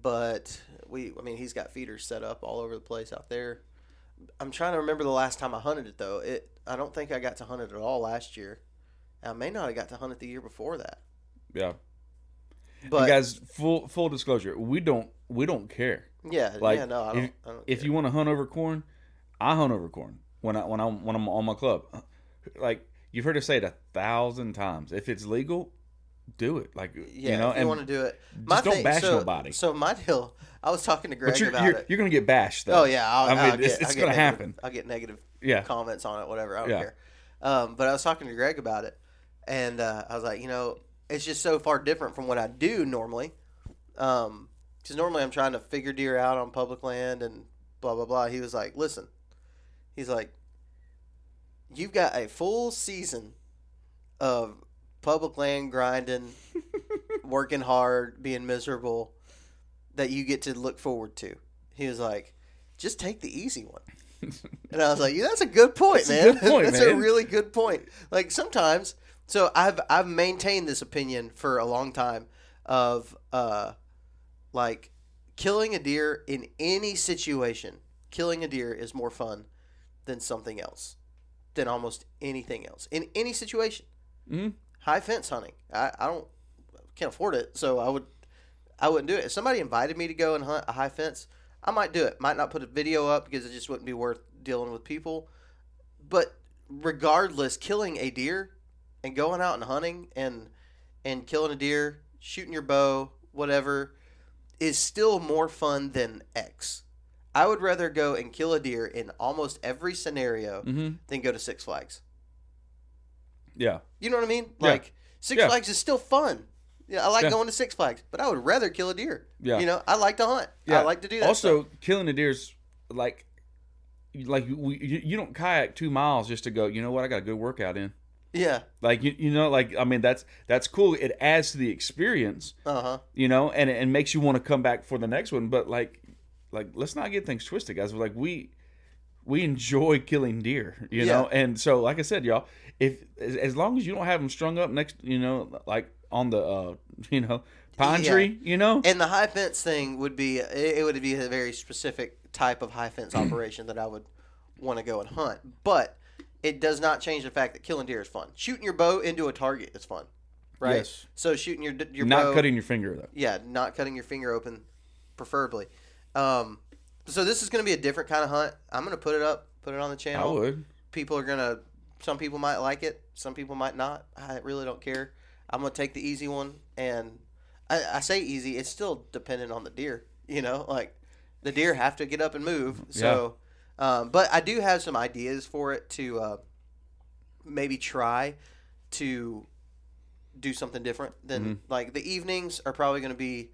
Speaker 2: But we, I mean, he's got feeders set up all over the place out there. I'm trying to remember the last time I hunted it though. It, I don't think I got to hunt it at all last year. I may not have got to hunt it the year before that.
Speaker 3: yeah
Speaker 2: But
Speaker 3: you guys full full disclosure we don't we don't care
Speaker 2: yeah,
Speaker 3: like
Speaker 2: yeah, no, I don't.
Speaker 3: if,
Speaker 2: I don't
Speaker 3: if you want to hunt over corn I hunt over corn when I when I when I'm on my club like you've heard us say it a thousand times if it's legal do it like
Speaker 2: Yeah,
Speaker 3: you know
Speaker 2: if you
Speaker 3: and
Speaker 2: want to do it.
Speaker 3: just don't bash
Speaker 2: so,
Speaker 3: nobody.
Speaker 2: So my deal, I was talking to Greg
Speaker 3: But you're,
Speaker 2: about
Speaker 3: you're,
Speaker 2: it.
Speaker 3: you're gonna get bashed though.
Speaker 2: Oh yeah, I'll,
Speaker 3: I mean,
Speaker 2: I'll
Speaker 3: it's,
Speaker 2: get,
Speaker 3: it's gonna
Speaker 2: negative-
Speaker 3: happen.
Speaker 2: I'll get negative
Speaker 3: Yeah,
Speaker 2: comments on it, whatever. I don't
Speaker 3: Yeah.
Speaker 2: care. Um, but I was talking to Greg about it, and uh, I was like, you know, it's just so far different from what I do normally. Um, because normally I'm trying to figure deer out on public land and blah blah blah. He was like, listen, he's like, you've got a full season of public land grinding, working hard, being miserable that you get to look forward to. He was like, just take the easy one. And I was like, yeah, that's a good point,
Speaker 3: That's a
Speaker 2: man.
Speaker 3: good point,
Speaker 2: that's a really good point. Like sometimes, so I've I've maintained this opinion for a long time of uh, like killing a deer in any situation. Killing a deer is more fun than something else, than almost anything else in any situation.
Speaker 3: Mhm.
Speaker 2: High fence hunting, I, I don't can't afford it, so I would I wouldn't do it. If somebody invited me to go and hunt a high fence, I might do it. Might not put a video up because it just wouldn't be worth dealing with people. But regardless, killing a deer and going out and hunting and and killing a deer, shooting your bow, whatever, is still more fun than X. I would rather go and kill a deer in almost every scenario
Speaker 3: hmm
Speaker 2: than go to Six Flags.
Speaker 3: yeah,
Speaker 2: You know what I mean?
Speaker 3: Yeah.
Speaker 2: Like Six
Speaker 3: Yeah.
Speaker 2: Flags is still fun. Yeah, I like
Speaker 3: Yeah.
Speaker 2: going to Six Flags, but I would rather kill a deer.
Speaker 3: yeah.
Speaker 2: You know, I like to hunt.
Speaker 3: Yeah.
Speaker 2: I like to do that.
Speaker 3: also,
Speaker 2: stuff.
Speaker 3: killing a deer's like, like you, you don't kayak two miles just to go. You know what? I got a good workout in.
Speaker 2: yeah,
Speaker 3: Like you, you know, like I mean, that's that's cool. It adds to the experience,
Speaker 2: uh huh.
Speaker 3: you know, and and makes you want to come back for the next one. But like, like let's not get things twisted, guys. Like we we enjoy killing deer, you know, and so like I said, y'all, if as, as long as you don't have them strung up next, you know, like on the uh, you know, pine
Speaker 2: Yeah.
Speaker 3: tree, you know,
Speaker 2: And the high fence thing would be it, it would be a very specific type of high fence operation that I would want to go and hunt. But it does not change the fact that killing deer is fun. Shooting your bow into a target is fun. right?
Speaker 3: Yes.
Speaker 2: So shooting your your
Speaker 3: Not
Speaker 2: bow,
Speaker 3: cutting your finger though.
Speaker 2: yeah, not cutting your finger open, preferably. Um, so this is going to be a different kind of hunt. I'm going to put it up, put it on the channel.
Speaker 3: I would.
Speaker 2: People are going to, some people might like it, some people might not. I really don't care. I'm going to take the easy one, and I, I say easy. It's still dependent on the deer. You know, like the deer have to get up and move. So, um, but I do have some ideas for it to uh, maybe try to do something different than
Speaker 3: Mm-hmm.
Speaker 2: like the evenings are probably going to be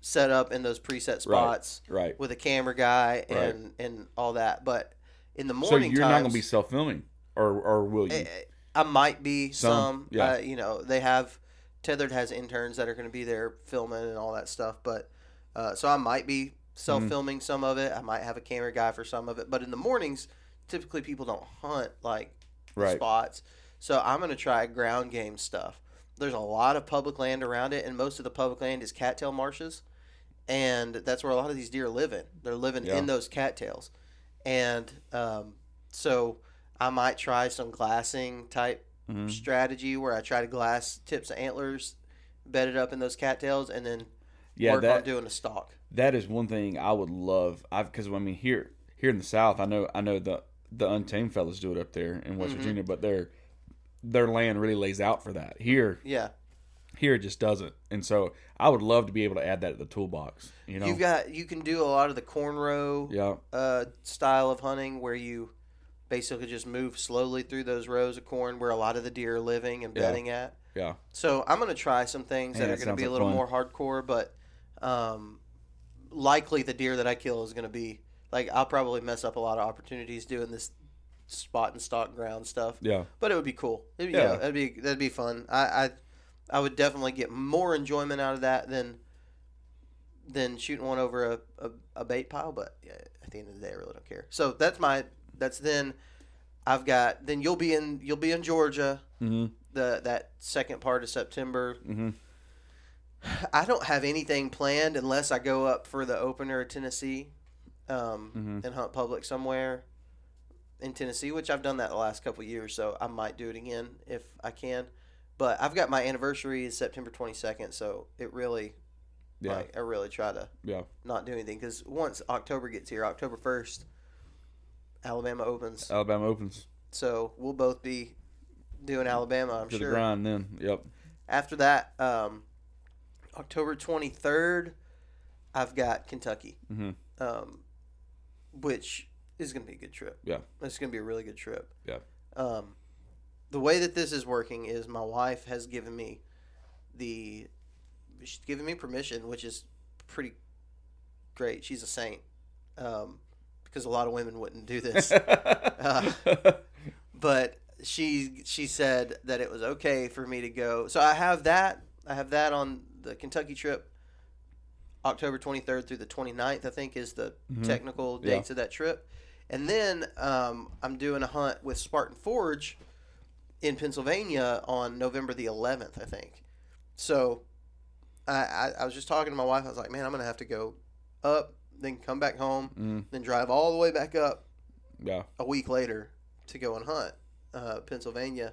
Speaker 2: set up in those preset spots
Speaker 3: Right.
Speaker 2: with a camera guy
Speaker 3: Right.
Speaker 2: and and all that. But in the morning So
Speaker 3: you're not gonna be self filming, or or will you?
Speaker 2: Eh, I might be some.
Speaker 3: Some, yeah.
Speaker 2: Uh, you know, they have Tethered has interns that are going to be there filming and all that stuff. But uh, so I might be self filming
Speaker 3: Mm-hmm.
Speaker 2: some of it. I might have a camera guy for some of it. But in the mornings, typically people don't hunt like
Speaker 3: Right.
Speaker 2: spots. So I'm going to try ground game stuff. There's a lot of public land around it, and most of the public land is cattail marshes, and that's where a lot of these deer live in. They're living
Speaker 3: Yeah.
Speaker 2: in those cattails, and um, so I might try some glassing type
Speaker 3: Mhm.
Speaker 2: strategy where I try to glass tips of antlers, bedded up in those cattails, and then
Speaker 3: Yeah,
Speaker 2: work on doing a stalk.
Speaker 3: that is one thing I would love. I've because I mean here here in the South, I know I know the the untamed fellas do it up there in
Speaker 2: Mm-hmm.
Speaker 3: West Virginia, but their their land really lays out for that. Here
Speaker 2: Yeah,
Speaker 3: here it just doesn't, and so I would love to be able to add that to the toolbox. You know,
Speaker 2: you've got you can do a lot of the cornrow
Speaker 3: yeah,
Speaker 2: uh, style of hunting where you basically just move slowly through those rows of corn where a lot of the deer are living and
Speaker 3: Yeah.
Speaker 2: bedding at.
Speaker 3: yeah,
Speaker 2: So I'm going to try some things
Speaker 3: Man,
Speaker 2: that are going to be a little
Speaker 3: like
Speaker 2: more hardcore, but um, likely the deer that I kill is going to be like I'll probably mess up a lot of opportunities doing this spot and stalk ground stuff.
Speaker 3: yeah,
Speaker 2: But it would be cool. It'd,
Speaker 3: Yeah.
Speaker 2: yeah, that'd be that'd be fun. I, I I would definitely get more enjoyment out of that than than shooting one over a, a, a bait pile. But yeah, at the end of the day, I really don't care. So that's my that's then. I've got then you'll be in you'll be in Georgia
Speaker 3: mm-hmm.
Speaker 2: the that second part of September.
Speaker 3: Mm-hmm.
Speaker 2: I don't have anything planned unless I go up for the opener of Tennessee um,
Speaker 3: Mhm.
Speaker 2: and hunt public somewhere in Tennessee, which I've done that the last couple of years, so I might do it again if I can. But I've got my anniversary is September 22nd, so it really,
Speaker 3: yeah,
Speaker 2: like, I really try to
Speaker 3: yeah.
Speaker 2: not do anything because once October gets here, October 1st, Alabama opens,
Speaker 3: Alabama opens
Speaker 2: so we'll both be doing Alabama, I'm
Speaker 3: to
Speaker 2: sure
Speaker 3: the grind. Then, yep,
Speaker 2: after that, um, October 23rd, I've got Kentucky,
Speaker 3: Mhm.
Speaker 2: um, which is going to be a good trip.
Speaker 3: Yeah.
Speaker 2: It's going to be a really good trip.
Speaker 3: Yeah.
Speaker 2: Um, the way that this is working is my wife has given me the, she's given me permission, which is pretty great. She's a saint. Um, because a lot of women wouldn't do this. Uh, but she she said that it was okay for me to go. So I have that. I have that on the Kentucky trip. October 23rd through the 29th, I think, is the
Speaker 3: Mhm.
Speaker 2: technical
Speaker 3: Yeah.
Speaker 2: dates of that trip. And then um, I'm doing a hunt with Spartan Forge in Pennsylvania on November the 11th, I think. So I, I, I was just talking to my wife. I was like, man, I'm going to have to go up, then come back home,
Speaker 3: mm,
Speaker 2: then drive all the way back up
Speaker 3: yeah,
Speaker 2: a week later to go and hunt uh, Pennsylvania.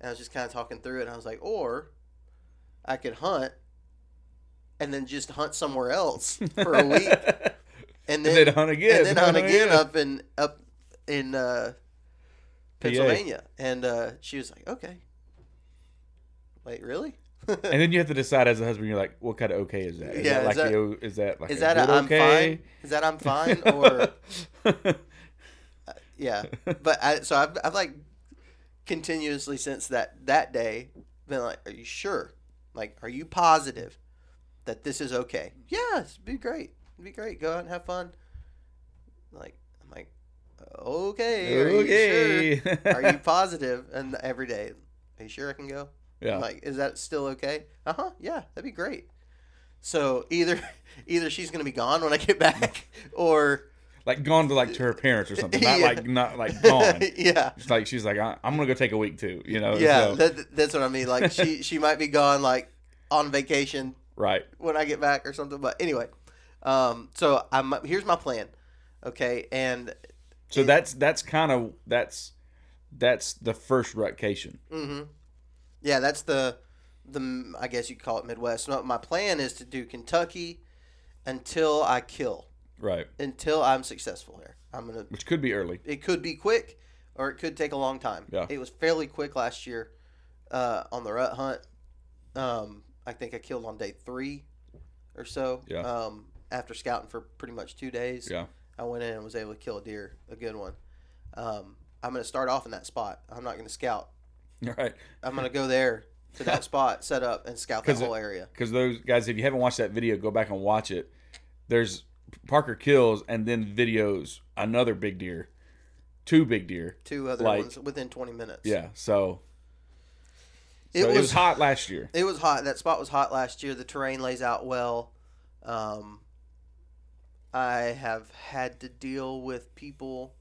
Speaker 2: And I was just kind of talking through it. And I was like, or I could hunt and then just hunt somewhere else for a week, and
Speaker 3: and
Speaker 2: then
Speaker 3: then hunt again,
Speaker 2: and then hunt again
Speaker 3: Yeah.
Speaker 2: up in up in uh, Pennsylvania. And uh, she was like, okay. Wait, really?
Speaker 3: And then you have to decide as a husband. You're like, what kind of okay is that? Is
Speaker 2: Yeah,
Speaker 3: that like
Speaker 2: is that-
Speaker 3: the, is that like
Speaker 2: Is
Speaker 3: a
Speaker 2: that a, I'm
Speaker 3: okay?
Speaker 2: fine? Is that I'm fine or yeah? But I so I've, I've like continuously since that that day been like, are you sure? Like, are you positive that this is okay? Yeah, it'd be great. It'd be great. Go out and have fun. Like Okay. Are you sure?
Speaker 3: okay.
Speaker 2: Are you positive? And every day, are you sure I can go?
Speaker 3: yeah.
Speaker 2: I'm like, is that still okay? Uh huh. Yeah, that'd be great. So either either she's gonna be gone when I get back, or
Speaker 3: like gone to like to her parents or something. Not
Speaker 2: Yeah.
Speaker 3: like not like gone.
Speaker 2: yeah,
Speaker 3: It's like she's like I, I'm gonna go take a week too. You know.
Speaker 2: yeah.
Speaker 3: So,
Speaker 2: That, that's what I mean. Like she she might be gone like on vacation
Speaker 3: right.
Speaker 2: when I get back or something. But anyway, um, so I'm here's my plan. Okay, and
Speaker 3: So that's that's kind of that's that's the first rutcation.
Speaker 2: hmm yeah, that's the the I guess you call it Midwest. No, my plan is to do Kentucky until I kill,
Speaker 3: Right.
Speaker 2: until I'm successful here. I'm gonna.
Speaker 3: Which could be early.
Speaker 2: It could be quick, or it could take a long time.
Speaker 3: Yeah.
Speaker 2: It was fairly quick last year uh, on the rut hunt. Um, I think I killed on day three or so.
Speaker 3: Yeah.
Speaker 2: Um, after scouting for pretty much two days.
Speaker 3: Yeah.
Speaker 2: I went in and was able to kill a deer, a good one. Um, I'm going to start off in that spot. I'm not going to scout.
Speaker 3: Right.
Speaker 2: I'm going to go there to that spot, set up, and scout that whole area.
Speaker 3: Because those guys, if you haven't watched that video, go back and watch it. There's Parker kills and then videos another big deer, two big deer.
Speaker 2: Two other
Speaker 3: like-
Speaker 2: ones within 20 minutes.
Speaker 3: Yeah. So,
Speaker 2: It was,
Speaker 3: it was hot last year.
Speaker 2: It was hot. That spot was hot last year. The terrain lays out well. Um, I have had to deal with people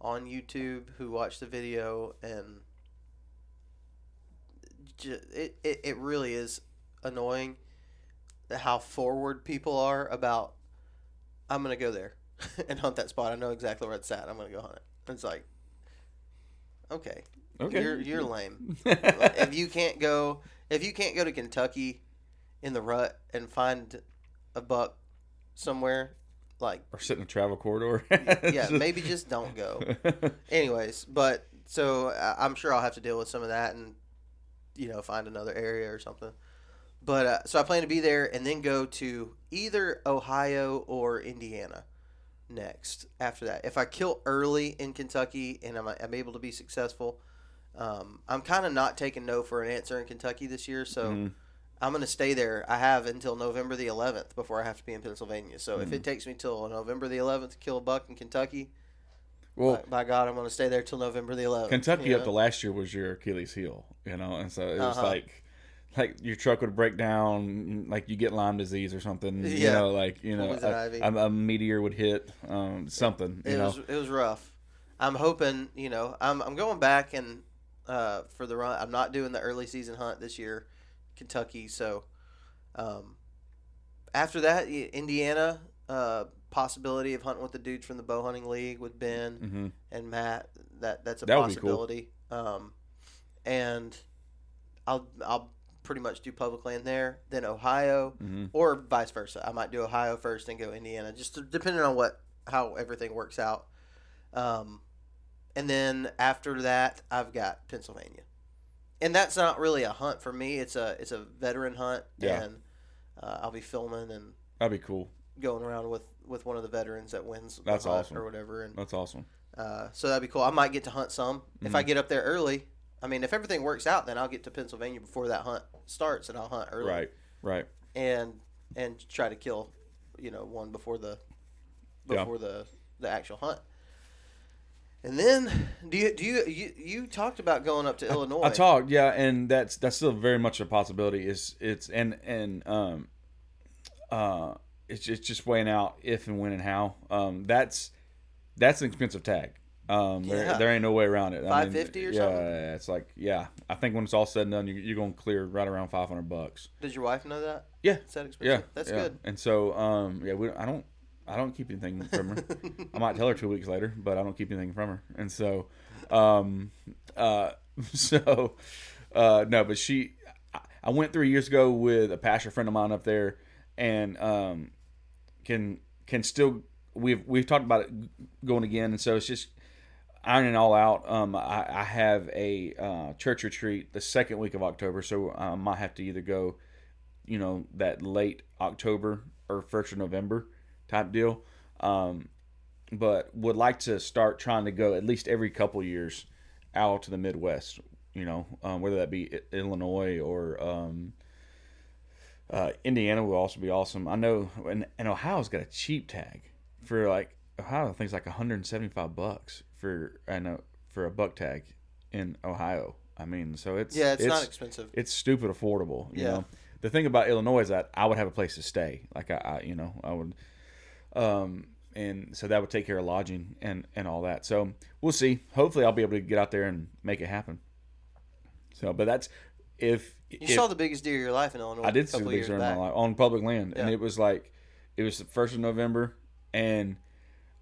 Speaker 2: on YouTube who watch the video and it, it, it really is annoying how forward people are about I'm gonna go there and hunt that spot. I know exactly where it's at. I'm gonna go hunt it. It's like okay.
Speaker 3: Okay.
Speaker 2: You're you're lame. if you can't go if you can't go to Kentucky in the rut and find a buck somewhere like
Speaker 3: or sit in a travel corridor.
Speaker 2: yeah maybe just don't go anyways but so i'm sure i'll have to deal with some of that and you know find another area or something but uh, so i plan to be there and then go to either ohio or indiana next after that if i kill early in kentucky and i'm, I'm able to be successful um, i'm kind of not taking no for an answer in kentucky this year so
Speaker 3: Mhm.
Speaker 2: I'm going to stay there. I have until November the 11th before I have to be in Pennsylvania. So
Speaker 3: Mm.
Speaker 2: if it takes me till November the 11th to kill a buck in Kentucky,
Speaker 3: well,
Speaker 2: by, by God, I'm going to stay there till November the 11th.
Speaker 3: Kentucky
Speaker 2: you
Speaker 3: up to last year was your Achilles heel, you know, and so it was
Speaker 2: Uh-huh.
Speaker 3: like, like your truck would break down, like you get Lyme disease or something, you know, like you know, a, a, a meteor would hit, um, something, you
Speaker 2: It
Speaker 3: know.
Speaker 2: was it was rough. I'm hoping, you know, I'm I'm going back and uh, for the run. I'm not doing the early season hunt this year, Kentucky. So um, after that, Indiana. Uh, possibility of hunting with the dudes from the bow hunting league with Ben.
Speaker 3: hmm
Speaker 2: and Matt. That that's a
Speaker 3: That be cool.
Speaker 2: possibility. Um, and I'll I'll pretty much do public land there, then Ohio,
Speaker 3: hmm
Speaker 2: or vice versa. I might do Ohio first and go Indiana, just depending on what how everything works out. Um, and then after that, I've got Pennsylvania, and that's not really a hunt for me. It's a it's a veteran hunt,
Speaker 3: Yeah.
Speaker 2: and uh, I'll be filming and
Speaker 3: That'd be cool.
Speaker 2: going around with with one of the veterans that wins the
Speaker 3: That's
Speaker 2: hunt
Speaker 3: awesome.
Speaker 2: or whatever, and
Speaker 3: That's awesome.
Speaker 2: uh, so that'd be cool. I might get to hunt some if I
Speaker 3: Mhm.
Speaker 2: get up there early. I mean, if everything works out, then I'll get to Pennsylvania before that hunt starts, and I'll hunt early
Speaker 3: Right, right.
Speaker 2: and and try to kill, you know, one before the
Speaker 3: Yeah.
Speaker 2: before the the actual hunt. And then, do you do you you, you talked about going up to Illinois?
Speaker 3: I talked, yeah, and that's that's still very much a possibility. Is it's and and um, uh, it's just, it's just weighing out if and when and how. Um, that's that's an expensive tag. Um, there,
Speaker 2: Yeah.
Speaker 3: there ain't no way around it. Mean,
Speaker 2: 550 or
Speaker 3: yeah,
Speaker 2: something?
Speaker 3: it's like yeah. I think when it's all said and done, you, you're going to clear right around five hundred bucks.
Speaker 2: Does your wife know that?
Speaker 3: Yeah,
Speaker 2: that expensive?
Speaker 3: yeah,
Speaker 2: that's
Speaker 3: yeah.
Speaker 2: good.
Speaker 3: And so, um, yeah, we, I don't, I don't keep anything from her. I might tell her two weeks later, but I don't keep anything from her. And so, um, uh, so, uh, no, but she, I- went three years ago with a pastor friend of mine up there, and um, can can still we've we've talked about it going again, and so it's just ironing all out. Um, I, I have a uh, church retreat the second week of October, so I might have to either go, you know, that late October or first of November type deal. Um, but would like to start trying to go at least every couple years out to the Midwest. You know, um, whether that be Illinois or um, uh, Indiana will also be awesome. I know, and, and Ohio's got a cheap tag for like Ohio. I think it's like 175 bucks for I know for a buck tag in Ohio. I mean, so it's
Speaker 2: Yeah, it's, not expensive.
Speaker 3: it's stupid affordable. You
Speaker 2: Yeah.
Speaker 3: know, the thing about Illinois is that I would have a place to stay. Like I, I you know, I would, um, and so that would take care of lodging and and all that. So we'll see. Hopefully, I'll be able to get out there and make it happen. So, but that's if
Speaker 2: You
Speaker 3: if-
Speaker 2: saw the biggest deer of your life in Illinois.
Speaker 3: I did see the biggest deer in my life on public land, and it was like it was the first of November, and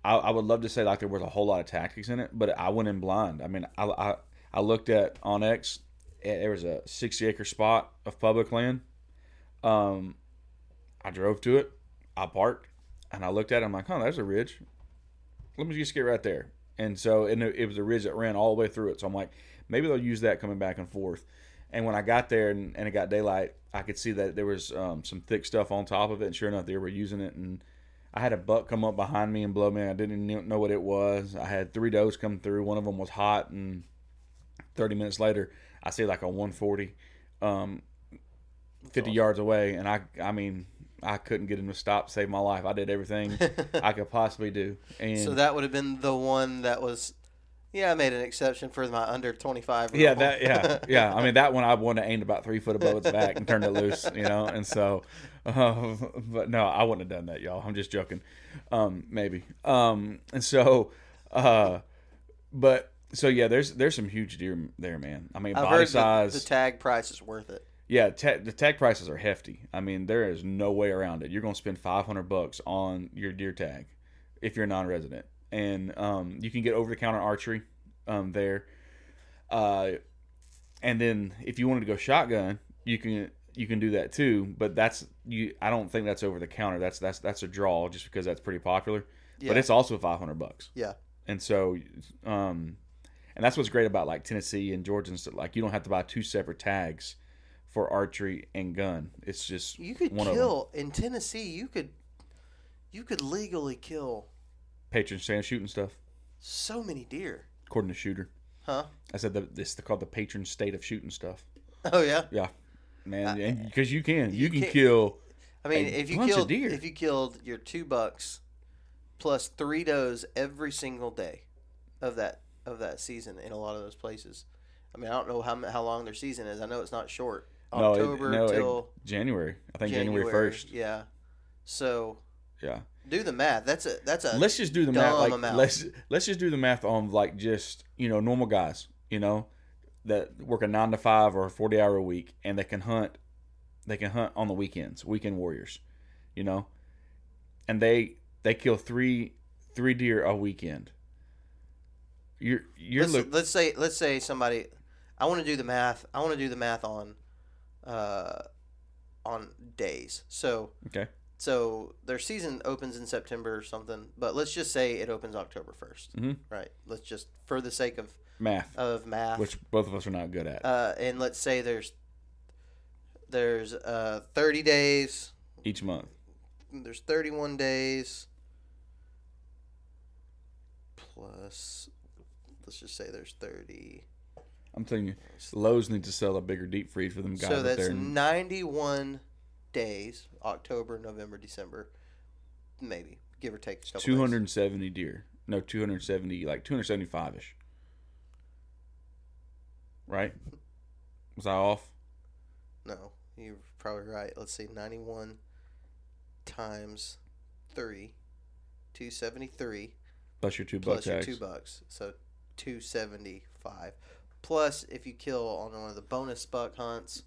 Speaker 3: I, I would love to say like there was a whole lot of tactics in it, but I went in blind. I mean, I, I I looked at onX, eh, there was a 60 acre spot of public land. Um, I drove to it. I parked, and I looked at it. And I'm like, "Oh, there's a ridge. Let me just get right there." And so, and it, it was a ridge that ran all the way through it. So I'm like, maybe they'll use that coming back and forth. And when I got there and, and it got daylight, I could see that there was um, some thick stuff on top of it. And sure enough, they were using it. And I had a buck come up behind me and blow me. I didn't even know what it was. I had three does come through. One of them was hot, and 30 minutes later, I see like a 140, um, 50
Speaker 2: awesome.
Speaker 3: yards away, and I, I mean, I couldn't get him to stop, save my life. I did everything I could possibly do, and
Speaker 2: So that would have been the one that was. Yeah, I made an exception for my under 25.
Speaker 3: yeah, that yeah, yeah. I mean, that one I wanted to aim about three foot above its back and turned it loose, you know. And so, uh, but no, I wouldn't have done that, y'all. I'm just joking, um, maybe. Um, and so, uh, but so yeah, there's there's some huge deer there, man. I mean,
Speaker 2: I've
Speaker 3: body
Speaker 2: heard
Speaker 3: size.
Speaker 2: the, the tag price is worth it.
Speaker 3: Yeah, the tag prices are hefty. I mean, there is no way around it. You're going to spend 500 bucks on your deer tag if you're a non-resident, and um, you can get over-the-counter archery um, there. Uh, and then if you wanted to go shotgun, you can you can do that too. But that's you. I don't think that's over the counter. That's that's that's a draw just because that's pretty popular.
Speaker 2: Yeah.
Speaker 3: But it's also 500 bucks.
Speaker 2: Yeah.
Speaker 3: And so, um, and that's what's great about like Tennessee and Georgia and stuff. Like you don't have to buy two separate tags for archery and gun. It's just
Speaker 2: You could
Speaker 3: one of them.
Speaker 2: kill in Tennessee. You could, you could legally kill
Speaker 3: patron saint shooting stuff.
Speaker 2: so many deer.
Speaker 3: According to Shooter,
Speaker 2: Huh?
Speaker 3: I said that this is called the patron state of shooting stuff.
Speaker 2: Oh yeah.
Speaker 3: Yeah, man, because you can you,
Speaker 2: you
Speaker 3: can
Speaker 2: can't-
Speaker 3: kill.
Speaker 2: I mean, if you killed
Speaker 3: deer.
Speaker 2: if you killed your two bucks plus three does every single day of that of that season in a lot of those places. I mean, I don't know how how long their season is. I know it's not short.
Speaker 3: No, it-
Speaker 2: October
Speaker 3: no, it-
Speaker 2: till
Speaker 3: January. I think January first.
Speaker 2: Yeah. So
Speaker 3: Yeah.
Speaker 2: do the math. That's a that's a
Speaker 3: let's just do the math. Like
Speaker 2: amount.
Speaker 3: let's let's just do the math on like just you know normal guys. You know that work a nine to five or a forty hour a week, and they can hunt. They can hunt on the weekends. Weekend warriors. You know, and they they kill three three deer a weekend. You're you're
Speaker 2: let's,
Speaker 3: look,
Speaker 2: let's say let's say somebody I want to do the math. I want to do the math on uh on days. So
Speaker 3: okay.
Speaker 2: so their season opens in September or something, but let's just say it opens October 1st.
Speaker 3: Mhm.
Speaker 2: Right. Let's just for the sake of
Speaker 3: Math,
Speaker 2: of math
Speaker 3: which both of us are not good at.
Speaker 2: uh and let's say there's there's uh 30 days,
Speaker 3: each month.
Speaker 2: there's 31 days plus let's just say there's 30
Speaker 3: I'm telling you, Lowe's need to sell a bigger deep freeze for them guys
Speaker 2: so that's
Speaker 3: there.
Speaker 2: 91 days october november december maybe give or take a couple days.
Speaker 3: 270 deer. No, 270, like 275 ish. Right? Was I off?
Speaker 2: no you're probably right let's see 91 times 3 273
Speaker 3: Plus your two buck
Speaker 2: plus your
Speaker 3: tags.
Speaker 2: two bucks so 275 plus if you kill on one of the bonus buck hunts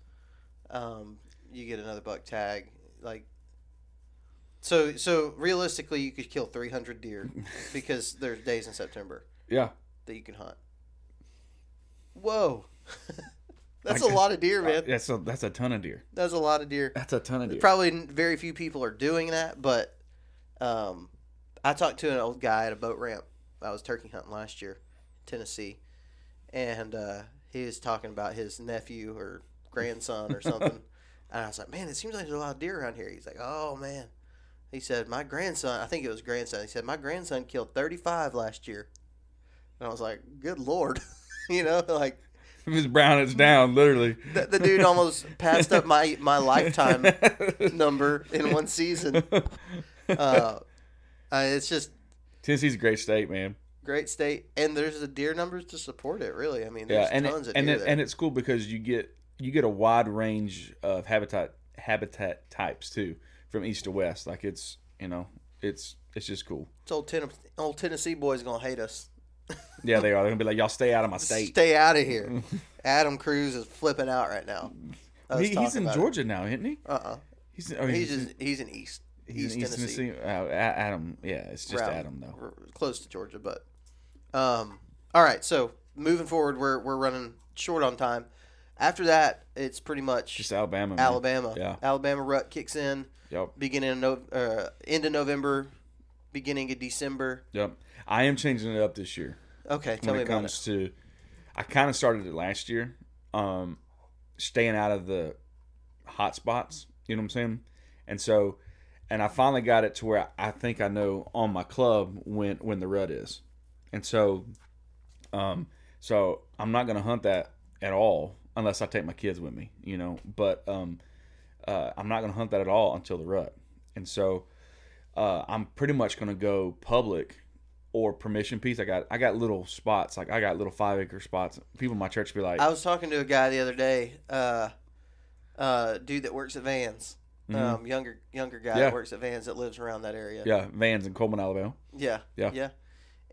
Speaker 2: um, you get another buck tag like so so realistically you could kill 300 deer because there's days in september
Speaker 3: Yeah.
Speaker 2: that you can hunt whoa that's a lot of deer man
Speaker 3: That's a that's a ton of deer.
Speaker 2: that's a lot of deer
Speaker 3: That's a ton of deer.
Speaker 2: Probably n- very few people are doing that, but um, I talked to an old guy at a boat ramp. I was turkey hunting last year, in Tennessee, and uh, he was talking about his nephew or grandson or something. and I was like, "Man, it seems like there's a lot of deer around here." He's like, "Oh man," he said, "My grandson. I think it was grandson. He said my grandson killed 35 last year." And I was like, "Good lord," you know, like
Speaker 3: it's brown, it's down, literally.
Speaker 2: the, the dude almost passed up my my lifetime number in one season. Uh, uh, it's just
Speaker 3: Tennessee's a great state, man.
Speaker 2: Great state, and there's the deer numbers to support it. Really, I mean,
Speaker 3: Yeah,
Speaker 2: there's
Speaker 3: and it,
Speaker 2: tons of
Speaker 3: and
Speaker 2: deer
Speaker 3: it, and it's cool because you get you get a wide range of habitat habitat types too, from east to west. Like it's you know it's it's just cool.
Speaker 2: It's old, Ten- old Tennessee boys gonna hate us.
Speaker 3: Yeah, they are. They're gonna be like, y'all stay out of my state.
Speaker 2: Stay out of here. Adam Cruz is flipping out right now.
Speaker 3: He, he's in
Speaker 2: about it.
Speaker 3: Georgia now, isn't he?
Speaker 2: Uh-uh.
Speaker 3: He's, oh,
Speaker 2: He's just he's in East
Speaker 3: he's
Speaker 2: East,
Speaker 3: in East
Speaker 2: Tennessee.
Speaker 3: Tennessee. Uh, Adam, yeah, it's just
Speaker 2: route.
Speaker 3: Adam though.
Speaker 2: Close to Georgia, but um, all right. So moving forward, we're we're running short on time. After that, it's pretty much
Speaker 3: Just Alabama. man.
Speaker 2: Alabama.
Speaker 3: Yeah.
Speaker 2: Alabama rut kicks in
Speaker 3: Yep.
Speaker 2: beginning of no, uh, end of November, beginning of December.
Speaker 3: Yep. I am changing it up this year.
Speaker 2: Okay, tell
Speaker 3: when
Speaker 2: me
Speaker 3: it
Speaker 2: about
Speaker 3: comes
Speaker 2: it.
Speaker 3: to I kind of started it last year um staying out of the hot spots you know what I'm saying and so and I finally got it to where I think I know on my club when when the rut is and so um so I'm not going to hunt that at all unless I take my kids with me you know but um uh, I'm not going to hunt that at all until the rut and so uh, I'm pretty much going to go public or permission piece. I got I got little spots like I got little five acre spots. People in my church be like,
Speaker 2: I was talking to a guy the other day, uh, uh, dude that works at Vans, um, younger younger guy
Speaker 3: Mm-hmm. Yeah.
Speaker 2: that works at Vans that lives around that area.
Speaker 3: yeah, Vans in Cullman, Alabama.
Speaker 2: yeah,
Speaker 3: Yeah.
Speaker 2: yeah.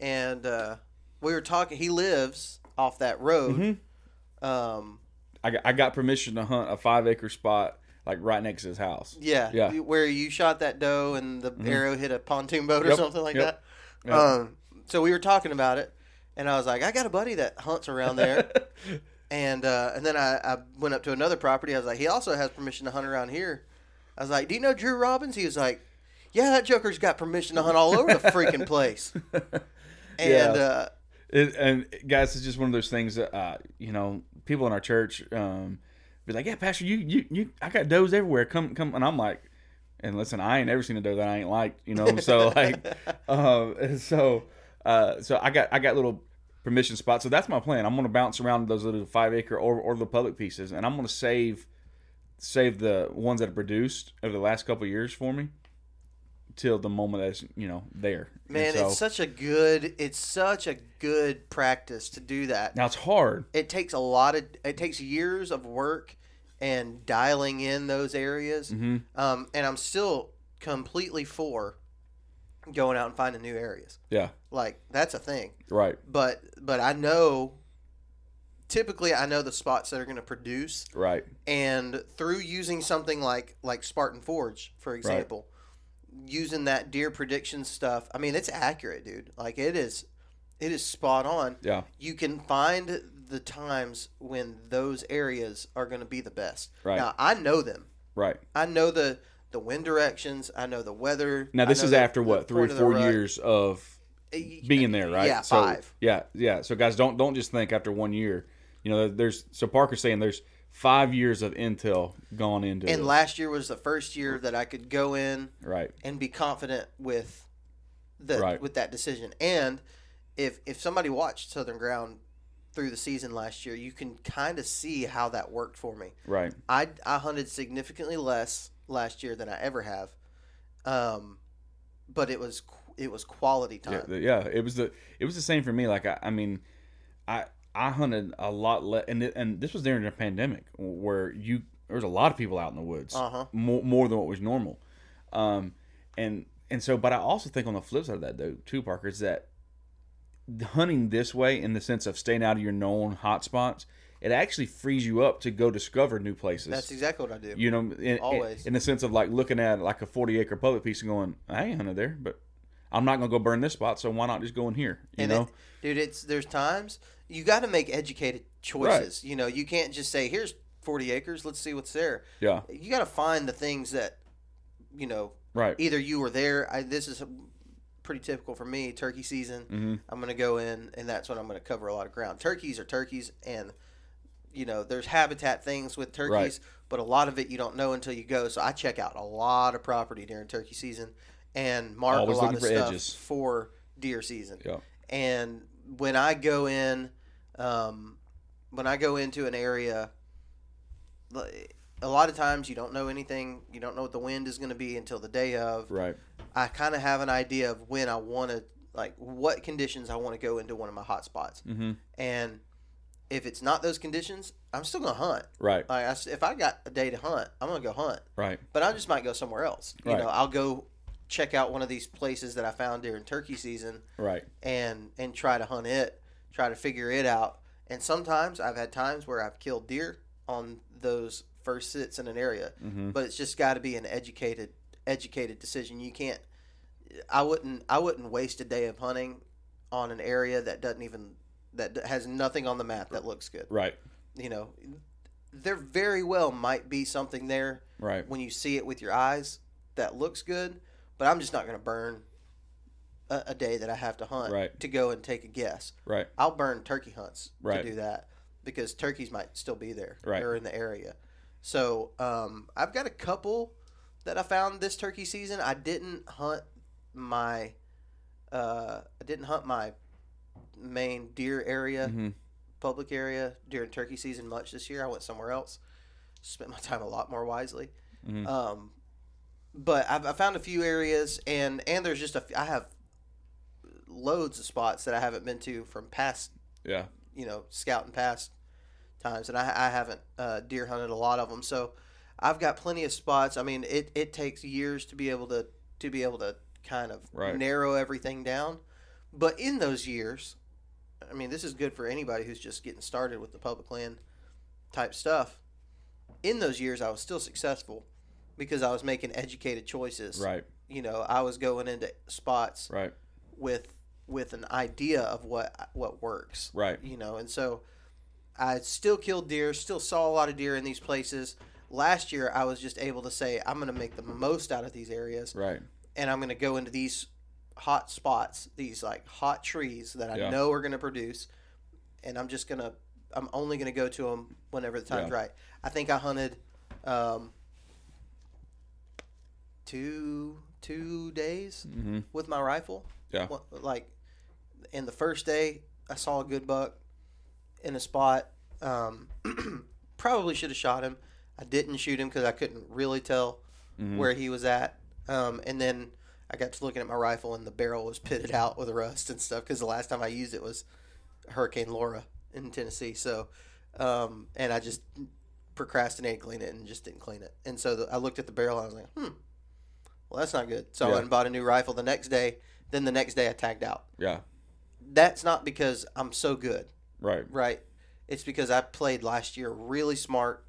Speaker 2: And uh, we were talking. He lives off that road.
Speaker 3: Mm-hmm.
Speaker 2: Um,
Speaker 3: I got, I got permission to hunt a five acre spot like right next to his house.
Speaker 2: yeah,
Speaker 3: Yeah. Mm-hmm.
Speaker 2: where you shot that doe and the arrow hit a pontoon boat or
Speaker 3: Yep,
Speaker 2: something like
Speaker 3: yep,
Speaker 2: that.
Speaker 3: yep.
Speaker 2: Um, so we were talking about it, and I was like, I got a buddy that hunts around there. And uh, and then I, I went up to another property. I was like, he also has permission to hunt around here. I was like, do you know Drew Robbins? He was like, yeah, that Joker's got permission to hunt all over the freaking place. And
Speaker 3: Yeah.
Speaker 2: uh,
Speaker 3: It, and guys, it's just one of those things that uh, you know people in our church um, be like, yeah, Pastor, you you you, I got does everywhere. Come come, and I'm like, and listen, I ain't ever seen a doe that I ain't liked, you know. So like, um, and so uh, so I got I got little permission spots. So that's my plan. I'm gonna bounce around those little five acre or or the public pieces, and I'm gonna save save the ones that are produced over the last couple of years for me till the moment that's you know there.
Speaker 2: Man,
Speaker 3: so,
Speaker 2: it's such a good, it's such a good practice to do that.
Speaker 3: now it's hard.
Speaker 2: It takes a lot of, it takes years of work and dialing in those areas.
Speaker 3: Mm-hmm.
Speaker 2: Um, and I'm still completely for going out and finding new areas.
Speaker 3: Yeah,
Speaker 2: Like that's a thing.
Speaker 3: right,
Speaker 2: But but I know typically I know the spots that are going to produce
Speaker 3: right.
Speaker 2: and through using something like like Spartan Forge for example, using that deer prediction stuff. I mean, it's accurate, dude. Like it is it is spot on.
Speaker 3: Yeah,
Speaker 2: You can find the times when those areas are going to be the best.
Speaker 3: Right.
Speaker 2: Now, I know them.
Speaker 3: right.
Speaker 2: I know the the wind directions. I know the weather.
Speaker 3: Now this is
Speaker 2: the-
Speaker 3: after what three or four years of
Speaker 2: Eh,
Speaker 3: being there, right?
Speaker 2: Yeah,
Speaker 3: so,
Speaker 2: five.
Speaker 3: Yeah, yeah. So guys, don't don't just think after one year. You know, there's so Parker's saying there's five years of intel gone into
Speaker 2: And
Speaker 3: this.
Speaker 2: last year was the first year that I could go in
Speaker 3: right,
Speaker 2: and be confident with the
Speaker 3: Right.
Speaker 2: with that decision. And if if somebody watched Southern Ground through the season last year, you can kind of see how that worked for me.
Speaker 3: right,
Speaker 2: I I hunted significantly less last year than I ever have, um, but it was it was quality time.
Speaker 3: the- yeah. It was the it was the same for me. Like I, I mean, I I hunted a lot less, and and this was during the pandemic where you there was a lot of people out in the woods,
Speaker 2: Uh-huh.
Speaker 3: more more than what was normal, um, and and so, but I also think on the flip side of that though, too, Parker, is that hunting this way in the sense of staying out of your known hot spots, it actually frees you up to go discover new places.
Speaker 2: That's exactly what I do.
Speaker 3: you know, in, in-
Speaker 2: Always.
Speaker 3: in, the sense of like looking at like a forty acre public piece and going, I ain't hunted there, but I'm not gonna go burn this spot, so why not just go in here? You
Speaker 2: and
Speaker 3: know,
Speaker 2: it, dude, it's there's times you got to make educated choices. You know, you can't just say, "Here's 40 acres, let's see what's there."
Speaker 3: yeah,
Speaker 2: You got to find the things that, you know,
Speaker 3: right,
Speaker 2: either you were there. I, this is pretty typical for me. Turkey season,
Speaker 3: mm-hmm.
Speaker 2: I'm going to go in, and that's when I'm going to cover a lot of ground. Turkeys are turkeys, and you know, there's habitat things with turkeys,
Speaker 3: Right.
Speaker 2: but a lot of it you don't know until you go. So I check out a lot of property during turkey season and mark
Speaker 3: Always
Speaker 2: a lot of
Speaker 3: for
Speaker 2: stuff
Speaker 3: edges.
Speaker 2: for deer season.
Speaker 3: yeah,
Speaker 2: And when I go in, um, when I go into an area, a lot of times you don't know anything. You don't know what the wind is going to be until the day of.
Speaker 3: right,
Speaker 2: I kind of have an idea of when I want to, like, what conditions I want to go into one of my hot spots.
Speaker 3: mm-hmm.
Speaker 2: And if it's not those conditions, I'm still going to hunt.
Speaker 3: right,
Speaker 2: Like, I if I got a day to hunt, I'm going to go hunt.
Speaker 3: right,
Speaker 2: But I just might go somewhere else. You
Speaker 3: Right.
Speaker 2: know, I'll go check out one of these places that I found during turkey season
Speaker 3: right,
Speaker 2: and and try to hunt it, try to figure it out. And sometimes I've had times where I've killed deer on those first sits in an area,
Speaker 3: mm-hmm.
Speaker 2: but it's just got to be an educated educated decision. You can't. I wouldn't. I wouldn't waste a day of hunting on an area that doesn't even that has nothing on the map that looks good.
Speaker 3: right,
Speaker 2: You know, there very well might be something there
Speaker 3: Right.
Speaker 2: when you see it with your eyes that looks good, but I'm just not going to burn a, a day that I have to hunt
Speaker 3: Right.
Speaker 2: to go and take a guess.
Speaker 3: Right.
Speaker 2: I'll burn turkey hunts
Speaker 3: Right.
Speaker 2: to do that because turkeys might still be there
Speaker 3: Right.
Speaker 2: or in the area. So um, I've got a couple that I found this turkey season. I didn't hunt my uh, I didn't hunt my main deer area,
Speaker 3: hmm
Speaker 2: public area during turkey season much this year. I went somewhere else. Spent my time a lot more wisely.
Speaker 3: Mhm.
Speaker 2: Um, but I've, I found a few areas, and and there's just a f- I have loads of spots that I haven't been to from past
Speaker 3: Yeah.
Speaker 2: you know scouting past times, and I, I haven't uh, deer hunted a lot of them. So I've got plenty of spots. I mean, it, it takes years to be able to to be able to kind of
Speaker 3: Right.
Speaker 2: narrow everything down. But in those years, I mean, this is good for anybody who's just getting started with the public land type stuff. In those years, I was still successful because I was making educated choices.
Speaker 3: Right.
Speaker 2: You know, I was going into spots
Speaker 3: Right.
Speaker 2: With with an idea of what what works
Speaker 3: Right.
Speaker 2: you know and so i still killed deer still saw a lot of deer in these places last year i was just able to say i'm going to make the most out of these areas
Speaker 3: Right.
Speaker 2: and i'm going to go into these hot spots these like hot trees that i
Speaker 3: Yeah.
Speaker 2: know are going to produce and i'm just going to i'm only going to go to them whenever the time's
Speaker 3: Yeah.
Speaker 2: right i think i hunted um, two two days
Speaker 3: hmm
Speaker 2: with my rifle
Speaker 3: Yeah.
Speaker 2: Like in the first day i saw a good buck in a spot um, probably should have shot him. I didn't shoot him because i couldn't really tell
Speaker 3: Mhm.
Speaker 2: where he was at. Um, and then i got to looking at my rifle and the barrel was pitted out with rust and stuff because the last time i used it was hurricane laura in tennessee. So um, and i just procrastinated cleaning it and just didn't clean it. And so the, i looked at the barrel and i was like hmm well that's not good. So i went and bought a new rifle the next day then the next day i tagged out
Speaker 3: Yeah.
Speaker 2: that's not because I'm so good,
Speaker 3: Right.
Speaker 2: right? It's because I played last year really smart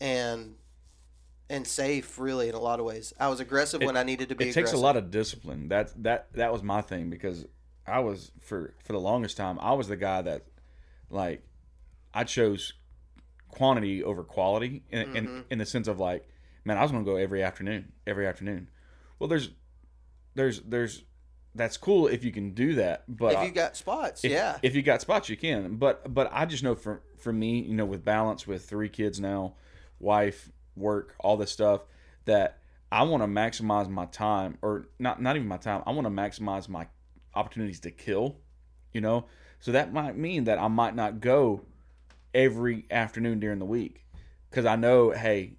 Speaker 2: and and safe, really, in a lot of ways. I was aggressive
Speaker 3: It-
Speaker 2: when I needed to be.
Speaker 3: it takes
Speaker 2: aggressive.
Speaker 3: a lot of discipline. That that that was my thing because I was for for the longest time I was the guy that like I chose quantity over quality in in,
Speaker 2: Mhm.
Speaker 3: in the sense of like man I was going to go every afternoon every afternoon. Well, there's there's there's that's cool if you can do that, but
Speaker 2: if you got spots,
Speaker 3: if,
Speaker 2: yeah,
Speaker 3: if you got spots you can. But but i just know for for me you know with balance with three kids now wife work all this stuff that i want to maximize my time or not not even my time i want to maximize my opportunities to kill you know? So that might mean that i might not go every afternoon during the week because i know hey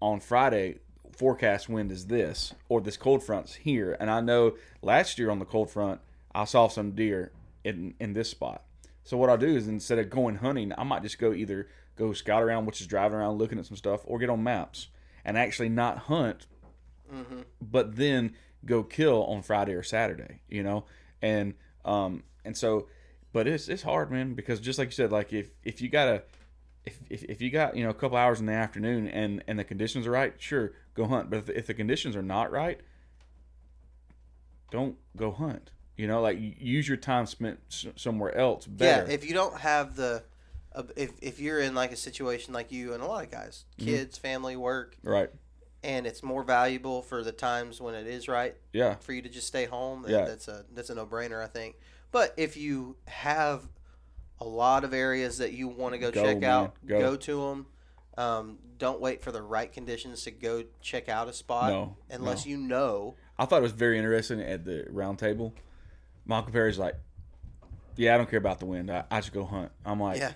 Speaker 3: on friday forecast wind is this or this cold front's here. And i know last year on the cold front i saw some deer in in this spot. So what i'll do is instead of going hunting i might just go either go scout around which is driving around looking at some stuff or get on maps and actually not hunt
Speaker 2: hmm
Speaker 3: but then go kill on Friday or Saturday, you know, and um and so, but it's it's hard, man, because just like you said, like if if you gotta if if, if you got you know a couple hours in the afternoon and and the conditions are right, sure, go hunt. But if, if the conditions are not right, don't go hunt. You know, like use your time spent s- somewhere else better.
Speaker 2: yeah. If you don't have the, uh, if if you're in like a situation like you and a lot of guys,
Speaker 3: Mm-hmm.
Speaker 2: kids, family, work,
Speaker 3: right?
Speaker 2: and it's more valuable for the times when it is right
Speaker 3: Yeah,
Speaker 2: for you to just stay home.
Speaker 3: Yeah.
Speaker 2: That's a that's a no brainer, I think. But if you have a lot of areas that you want to go,
Speaker 3: Go,
Speaker 2: check
Speaker 3: man.
Speaker 2: out,
Speaker 3: Go.
Speaker 2: go, to them. Um, don't wait for the right conditions to go check out a spot
Speaker 3: No,
Speaker 2: unless
Speaker 3: no.
Speaker 2: you know.
Speaker 3: I thought it was very interesting at the round table. Michael Perry's like, "Yeah, I don't care about the wind. I, I just go hunt." I'm like,
Speaker 2: Yeah.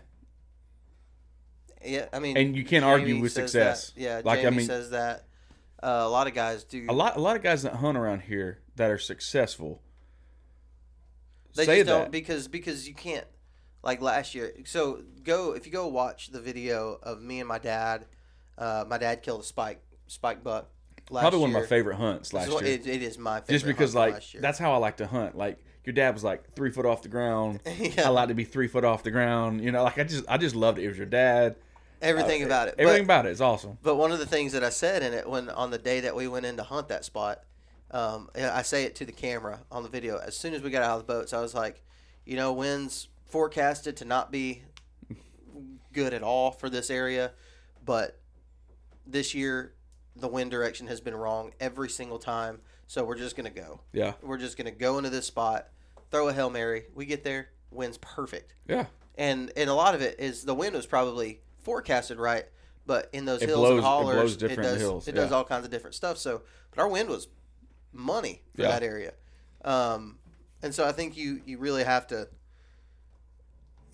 Speaker 2: Yeah, I mean,
Speaker 3: and you can't argue with success.
Speaker 2: that. Yeah,
Speaker 3: Like, I
Speaker 2: Jamie
Speaker 3: mean-
Speaker 2: says that. Uh, a lot of guys do.
Speaker 3: a lot a lot of guys that hunt around here that are successful
Speaker 2: They
Speaker 3: say
Speaker 2: just
Speaker 3: that
Speaker 2: don't because because you can't like last year. So go if you go watch the video of me and my dad. Uh, my dad killed a spike spike buck. Last
Speaker 3: probably one of my favorite hunts last year
Speaker 2: It, it is my favorite.
Speaker 3: just because like that's how i like to hunt like your dad was like three foot off the ground
Speaker 2: Yeah.
Speaker 3: i like to be three foot off the ground you know like i just i just loved it it was your dad
Speaker 2: everything
Speaker 3: Uh,
Speaker 2: about it.
Speaker 3: everything
Speaker 2: but,
Speaker 3: about it is awesome
Speaker 2: but one of the things that I said in it when on the day that we went in to hunt that spot, um, I say it to the camera on the video. As soon as we got out of the boats, I was like, you know, winds forecasted to not be good at all for this area, but this year the wind direction has been wrong every single time. So we're just gonna go.
Speaker 3: Yeah.
Speaker 2: We're just gonna go into this spot, throw a hail mary. We get there, wind's perfect,
Speaker 3: Yeah.
Speaker 2: and and a lot of it is the wind was probably forecasted right, but in those
Speaker 3: It
Speaker 2: hills
Speaker 3: blows-
Speaker 2: and
Speaker 3: it
Speaker 2: hollers,
Speaker 3: blows different
Speaker 2: does
Speaker 3: hills,
Speaker 2: it does
Speaker 3: yeah.
Speaker 2: all kinds of different stuff. So, but our wind was money for
Speaker 3: Yeah.
Speaker 2: that area, um, and so I think you you really have to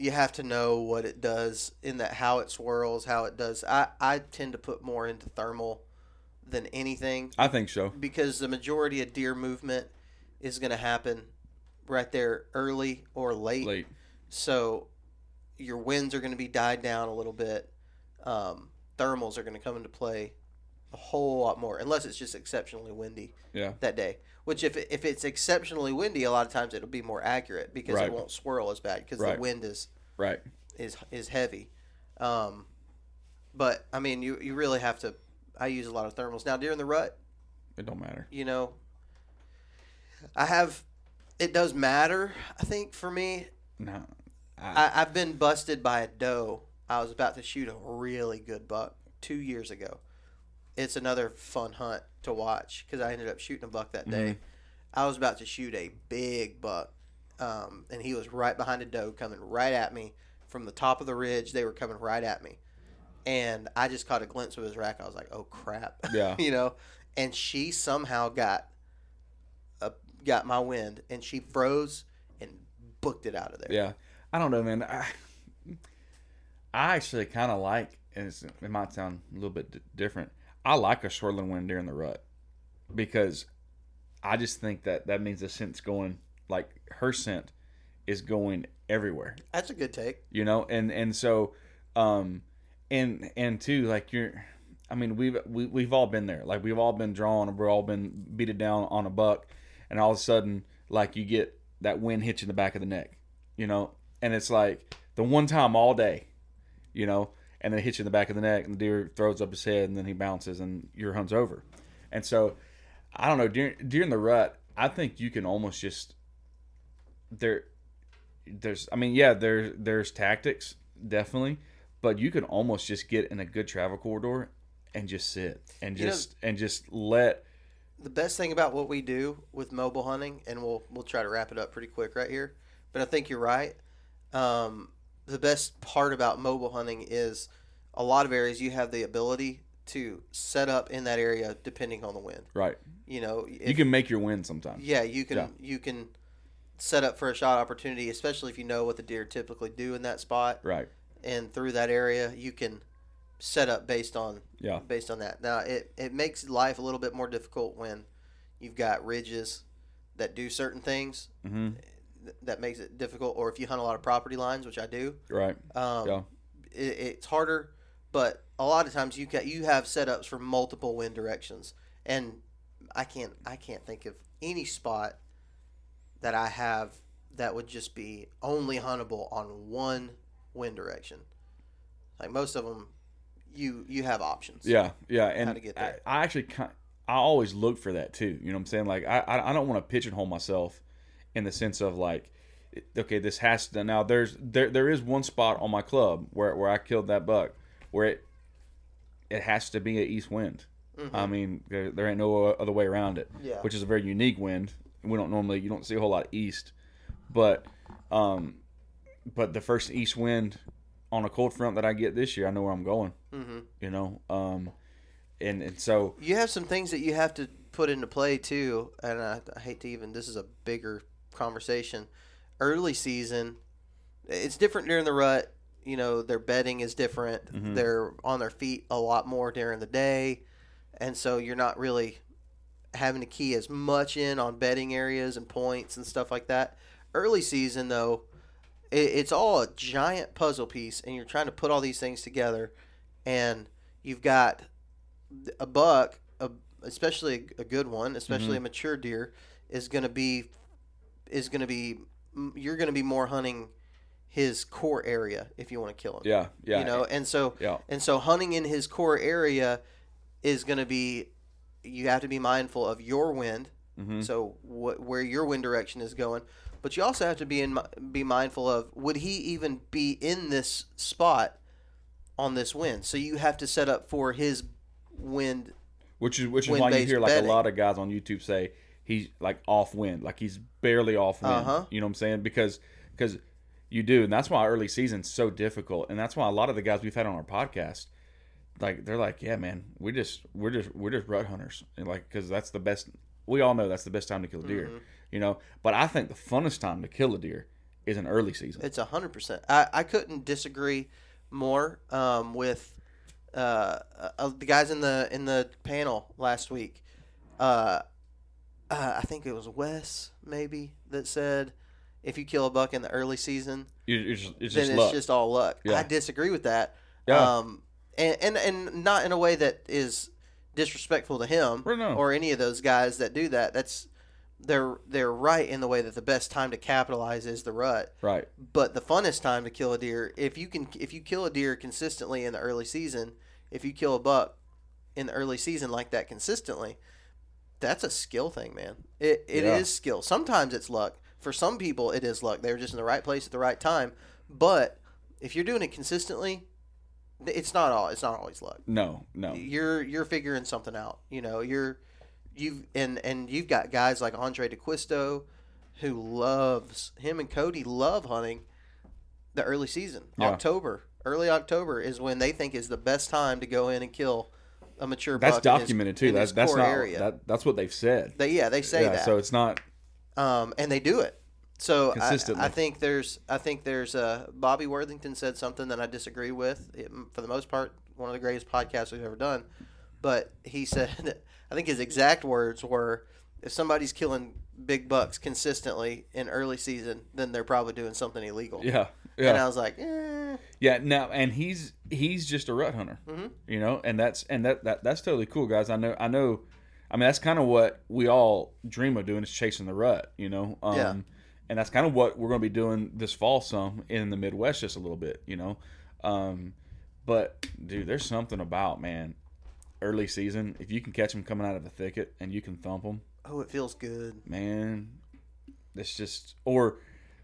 Speaker 2: you have to know what it does in that how it swirls, how it does. I I tend to put more into thermal than anything
Speaker 3: I think so.
Speaker 2: because the majority of deer movement is going to happen right there early or late.
Speaker 3: Late.
Speaker 2: So your winds are going to be died down a little bit. Um, thermals are going to come into play a whole lot more, unless it's just exceptionally windy
Speaker 3: Yeah.
Speaker 2: that day. Which, if, if it's exceptionally windy, a lot of times it'll be more accurate because
Speaker 3: Right.
Speaker 2: it won't swirl as bad because
Speaker 3: Right.
Speaker 2: the wind is
Speaker 3: Right.
Speaker 2: is is heavy. Um, but I mean, you you really have to. I use a lot of thermals now during the rut.
Speaker 3: It don't matter.
Speaker 2: You know, I have. It does matter. I think for me,
Speaker 3: No.
Speaker 2: I, I've been busted by a doe. I was about to shoot a really good buck two years ago. It's another fun hunt to watch because I ended up shooting a buck that day. I was about to shoot a big buck, um, and he was right behind a doe coming right at me from the top of the ridge. They were coming right at me, and I just caught a glimpse of his rack. I was like, "Oh crap!"
Speaker 3: Yeah.
Speaker 2: you know. And she somehow got, a, got my wind, and she froze and booked it out of there.
Speaker 3: Yeah, I don't know, man. I, I actually kind of like, and it's, it might sound a little bit d- different. I like a swirling wind during the rut because I just think that that means the scent's going like her scent is going everywhere,
Speaker 2: That's a good take.
Speaker 3: you know, and and so, um, and and too like you're. I mean, we've we, we've all been there. Like we've all been drawn, we've all been beaten down on a buck, and all of a sudden, like you get that wind hit you in the back of the neck, you know, and it's like the one time all day, you know, and then it hits you in the back of the neck, and the deer throws up his head, and then he bounces, and your hunt's over. And so, I don't know during during the rut, I think you can almost just there. There's, I mean, yeah, there there's tactics definitely, but you can almost just get in a good travel corridor and just sit and
Speaker 2: You know-
Speaker 3: just and just let
Speaker 2: The best thing about what we do with mobile hunting, and we'll we'll try to wrap it up pretty quick right here, but I think you're right. Um, the best part about mobile hunting is a lot of areas you have the ability to set up in that area depending on the wind.
Speaker 3: right.
Speaker 2: You know,
Speaker 3: you can make your win sometimes.
Speaker 2: Yeah, you can
Speaker 3: Yeah.
Speaker 2: you can set up for a shot opportunity, especially if you know what the deer typically do in that spot
Speaker 3: Right.
Speaker 2: and through that area. You can set up based on
Speaker 3: Yeah.
Speaker 2: based on that. Now it it makes life a little bit more difficult when you've got ridges that do certain things. th- That makes it difficult, or if you hunt a lot of property lines, which I do,
Speaker 3: Right.
Speaker 2: um,
Speaker 3: Yeah.
Speaker 2: it, it's harder. But a lot of times you ca you have setups for multiple wind directions, and I can't I can't think of any spot that I have that would just be only huntable on one wind direction. Like most of them, you you have options.
Speaker 3: Yeah. Yeah. And
Speaker 2: to get
Speaker 3: I,
Speaker 2: there.
Speaker 3: I actually kind I always look for that too. You know what I'm saying? Like I, I don't want to pigeonhole myself in the sense of like okay this has to now there's there there is one spot on my club where where I killed that buck where it it has to be an east wind. I mean there, there ain't no other way around it.
Speaker 2: Mm-hmm. Yeah.
Speaker 3: Which is a very unique wind. We don't normally you don't see a whole lot of east, but um but the first east wind on a cold front that I get this year, I know where I'm going.
Speaker 2: hmm
Speaker 3: You know, um, and and so
Speaker 2: You have some things that you have to put into play too, and I, I hate to even. This is a bigger conversation. Early season, it's different during the rut. You know, their bedding is different.
Speaker 3: Mhm.
Speaker 2: They're on their feet a lot more during the day, and so you're not really having to key as much in on bedding areas and points and stuff like that. Early season though, it, it's all a giant puzzle piece, and you're trying to put all these things together, and you've got a buck, a, especially a, a good one, especially a mature deer, is going to be is going to be you're going to be more hunting his core area if you want to kill him.
Speaker 3: yeah, yeah,
Speaker 2: You know, and so
Speaker 3: yeah,
Speaker 2: and so hunting in his core area is going to be you have to be mindful of your wind.
Speaker 3: hmm
Speaker 2: So what where your wind direction is going, but you also have to be in be mindful of would he even be in this spot on this wind. So you have to set up for his wind.
Speaker 3: Which is which is why you hear like
Speaker 2: betting.
Speaker 3: a lot of guys on YouTube say he's like off wind, like he's barely off wind.
Speaker 2: Uh-huh.
Speaker 3: You know what I'm saying? Because because you do, and that's why early season's so difficult, and that's why a lot of the guys we've had on our podcast, like they're like, yeah, man, we just we're just we're just rut hunters, and like because that's the best. We all know that's the best time to kill a deer,
Speaker 2: Mm-hmm.
Speaker 3: you know. But I think the funnest time to kill a deer is an early season.
Speaker 2: It's a hundred percent. I I couldn't disagree more um, with uh, uh, the guys in the in the panel last week. Uh, uh, I think it was Wes maybe that said if you kill a buck in the early season,
Speaker 3: You- You're just, it's
Speaker 2: then
Speaker 3: just
Speaker 2: it's
Speaker 3: luck.
Speaker 2: just all luck.
Speaker 3: Yeah.
Speaker 2: I disagree with that.
Speaker 3: Yeah.
Speaker 2: Um, and, and and not in a way that is disrespectful to him
Speaker 3: Or no.
Speaker 2: or any of those guys that do that. That's they're they're right in the way that the best time to capitalize is the rut.
Speaker 3: right.
Speaker 2: But the funnest time to kill a deer, if you can, if you kill a deer consistently in the early season, if you kill a buck in the early season like that consistently, that's a skill thing, man. It it is
Speaker 3: Yeah.
Speaker 2: skill. Sometimes it's luck. For some people, it is luck. They're just in the right place at the right time. But if you're doing it consistently, it's not all. It's not always luck.
Speaker 3: No, no.
Speaker 2: You're you're figuring something out. You know, you're you've and and you've got guys like Andrae D'Acquisto, who loves him and Cody love hunting the early season.
Speaker 3: Yeah.
Speaker 2: October, early October is when they think is the best time to go in and kill a mature.
Speaker 3: That's
Speaker 2: buck his-
Speaker 3: documented too. That's
Speaker 2: his
Speaker 3: that's not
Speaker 2: area.
Speaker 3: that. That's what they've said.
Speaker 2: They, yeah, they say
Speaker 3: yeah,
Speaker 2: that.
Speaker 3: so it's not.
Speaker 2: um, and they do it. So I,
Speaker 3: Consistently.
Speaker 2: I think there's I think there's uh, Bobby Worthington said something that I disagree with. It, for the most part, one of the greatest podcasts we've ever done. But he said, I think his exact words were, if somebody's killing big bucks consistently in early season, then they're probably doing something illegal.
Speaker 3: Yeah,
Speaker 2: And I was like, eh.
Speaker 3: yeah. Now, and he's he's just a rut hunter,
Speaker 2: Mhm.
Speaker 3: you know, and that's and that, that that's totally cool, guys. I know, I know. I mean, that's kind of what we all dream of doing is chasing the rut, you know. Um,
Speaker 2: Yeah.
Speaker 3: And that's kind of what we're going to be doing this fall, some in the Midwest, just a little bit, you know. Um, but dude, there's something about man, early season. If you can catch them coming out of a thicket and you can thump them,
Speaker 2: oh, it feels good.
Speaker 3: man it's just or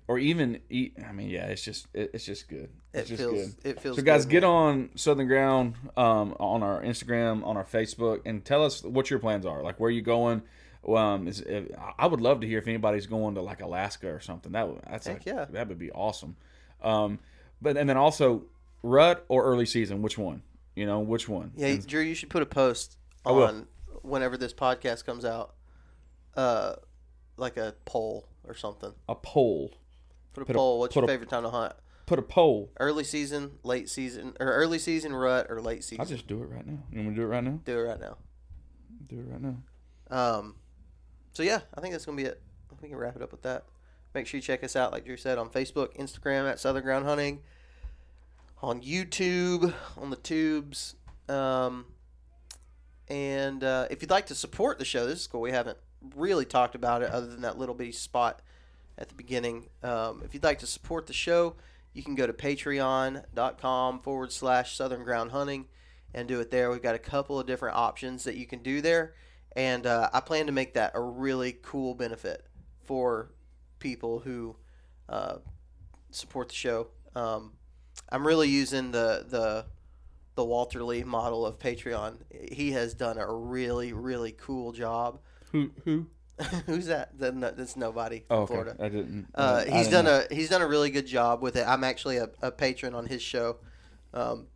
Speaker 3: or even eat i mean yeah it's just it, it's just good.
Speaker 2: It
Speaker 3: just
Speaker 2: feels
Speaker 3: good.
Speaker 2: it feels.
Speaker 3: so guys
Speaker 2: good,
Speaker 3: get on southern ground um on our instagram on our facebook and tell us what your plans are. Like where you going? Um is, if, i would love to hear if anybody's going to like alaska or something. That would that's
Speaker 2: Heck
Speaker 3: like,
Speaker 2: yeah.
Speaker 3: that would be awesome. Um but and then also rut or early season which one? You know which one?
Speaker 2: Yeah,
Speaker 3: And-
Speaker 2: Drew, you should put a post
Speaker 3: I will.
Speaker 2: on whenever this podcast comes out, uh, like a poll or something.
Speaker 3: a poll
Speaker 2: Put a
Speaker 3: Put a-
Speaker 2: poll. What's your
Speaker 3: a-
Speaker 2: favorite time to hunt?
Speaker 3: put a poll
Speaker 2: Early season, late season, or early season rut, or late season?
Speaker 3: i'll just do it right now you want me to do it right now
Speaker 2: do it right now.
Speaker 3: do it right now
Speaker 2: Um, so yeah, I think that's gonna be it. We can wrap it up with that. Make sure you check us out, like Drew said, on Facebook, Instagram at Southern Ground Hunting, on YouTube, on the tubes. Um, and uh, if you'd like to support the show, this is cool. We haven't really talked about it other than that little bitty spot at the beginning. Um, if you'd like to support the show, you can go to patreon.com forward slash Southern Ground Hunting and do it there. We've got a couple of different options that you can do there. And uh, I plan to make that a really cool benefit for people who uh, support the show. Um, I'm really using the, the the Walter Lee model of Patreon. He has done a really really cool job.
Speaker 3: who who
Speaker 2: Who's that? That- no- That's nobody
Speaker 3: Oh, okay.
Speaker 2: Florida.
Speaker 3: I didn't.
Speaker 2: Uh,
Speaker 3: I
Speaker 2: he's
Speaker 3: didn't
Speaker 2: done
Speaker 3: know.
Speaker 2: a he's done a really good job with it. I'm actually a, a patron on his show, um,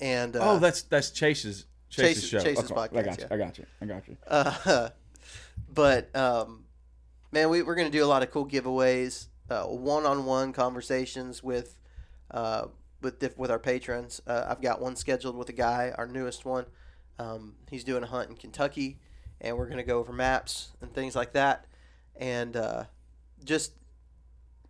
Speaker 2: and uh,
Speaker 3: oh, that's that's Chase's Chase's,
Speaker 2: Chase's-
Speaker 3: show.
Speaker 2: Chase's
Speaker 3: Okay, I got you.
Speaker 2: yeah.
Speaker 3: I got you. I got you.
Speaker 2: uh, but um, man, we, we're gonna do a lot of cool giveaways, uh, one-on-one conversations with uh, with diff- with our patrons. Uh, I've got one scheduled with a guy, our newest one. Um, he's doing a hunt in Kentucky, and we're gonna go over maps and things like that, and uh, just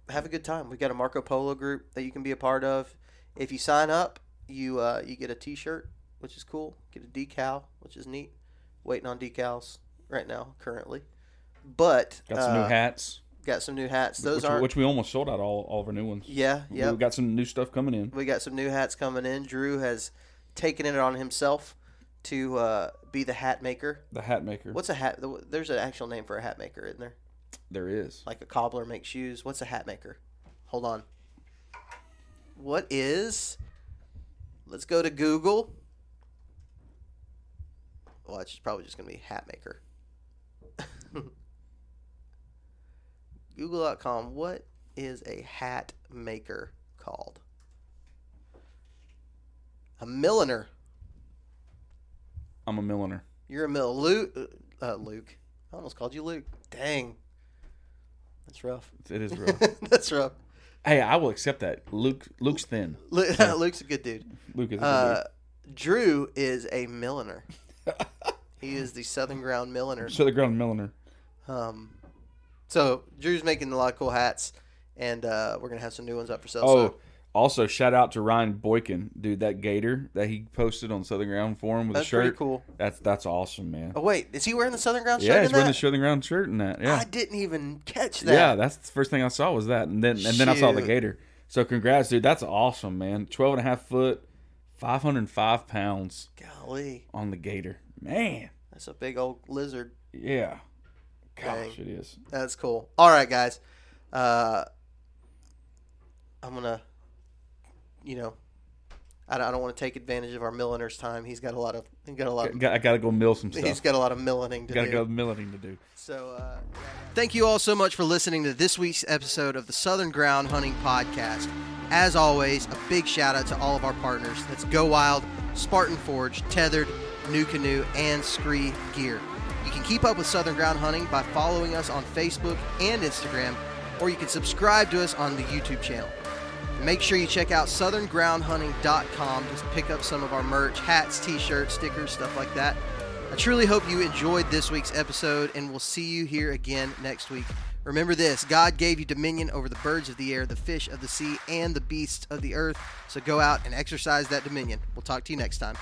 Speaker 2: have a good time. We've got a Marco Polo group that you can be a part of. If you sign up, you uh, you get a T-shirt, which is cool. Get a decal, which is neat. Waiting on decals right now, currently. But
Speaker 3: Got some
Speaker 2: uh,
Speaker 3: new hats.
Speaker 2: Got some new hats. Those
Speaker 3: which,
Speaker 2: aren't.
Speaker 3: which we almost sold out all, all of our new ones.
Speaker 2: yeah, yeah.
Speaker 3: We've got some new stuff coming in.
Speaker 2: We got some new hats coming in. Drew has taken it on himself to uh, be the hat maker.
Speaker 3: The hat maker.
Speaker 2: What's a hat? There's an actual name for a hat maker, isn't there?
Speaker 3: There is.
Speaker 2: Like a cobbler makes shoes. What's a hat maker? Hold on. What is let's go to Google. Well, it's probably just going to be hat maker. Google.com. What is a hat maker called? A milliner.
Speaker 3: I'm a milliner.
Speaker 2: You're a mill. Luke. Uh, Luke. I almost called you Luke. Dang. That's rough.
Speaker 3: It is rough.
Speaker 2: That's rough.
Speaker 3: hey, I will accept that. Luke Luke's thin.
Speaker 2: Lu- Luke's a good dude.
Speaker 3: Luke is a good
Speaker 2: Uh, Drew is a milliner. he is the Southern Ground milliner.
Speaker 3: Southern ground milliner.
Speaker 2: Um, so Drew's making a lot of cool hats, and uh, we're gonna have some new ones up for sale.
Speaker 3: Oh,
Speaker 2: so
Speaker 3: also shout out to Ryan Boykin, dude. That gator that he posted on Southern Ground Forum with
Speaker 2: that's
Speaker 3: a shirt.
Speaker 2: pretty cool.
Speaker 3: That's that's awesome, man.
Speaker 2: Oh wait, is he wearing the Southern Ground shirt?
Speaker 3: yeah,
Speaker 2: in
Speaker 3: he's wearing the? Southern Ground shirt and that. Yeah,
Speaker 2: I didn't even catch that.
Speaker 3: yeah. That's the first thing I saw was that, and then and then I saw the gator. So congrats, dude. That's awesome, man. 12 and a half foot, five hundred and five pounds
Speaker 2: Golly,
Speaker 3: on the gator. Man,
Speaker 2: that's a big old lizard.
Speaker 3: yeah. Gosh,
Speaker 2: Dang.
Speaker 3: it is.
Speaker 2: That's cool. All right, guys. Uh, I'm gonna, you know, I don't, I don't want to take advantage of our milliner's time. He's got a lot of, he got a lot. Of,
Speaker 3: I gotta go mill some stuff.
Speaker 2: He's got a lot of millining to do.
Speaker 3: Gotta go milling to do.
Speaker 2: So, uh, thank you all so much for listening to this week's episode of the Southern Ground Hunting Podcast. As always, a big shout out to all of our partners. That's Go Wild, Spartan Forge, Tethered, NuCanoe, and Scree Gear. You can keep up with Southern Ground Hunting by following us on Facebook and Instagram, or you can subscribe to us on the YouTube channel. Make sure you check out southerngroundhunting.com to pick up some of our merch, hats, t-shirts, stickers, stuff like that. I truly hope you enjoyed this week's episode, and we'll see you here again next week. Remember this God gave you dominion over the birds of the air, the fish of the sea, and the beasts of the earth. So go out and exercise that dominion. We'll talk to you next time.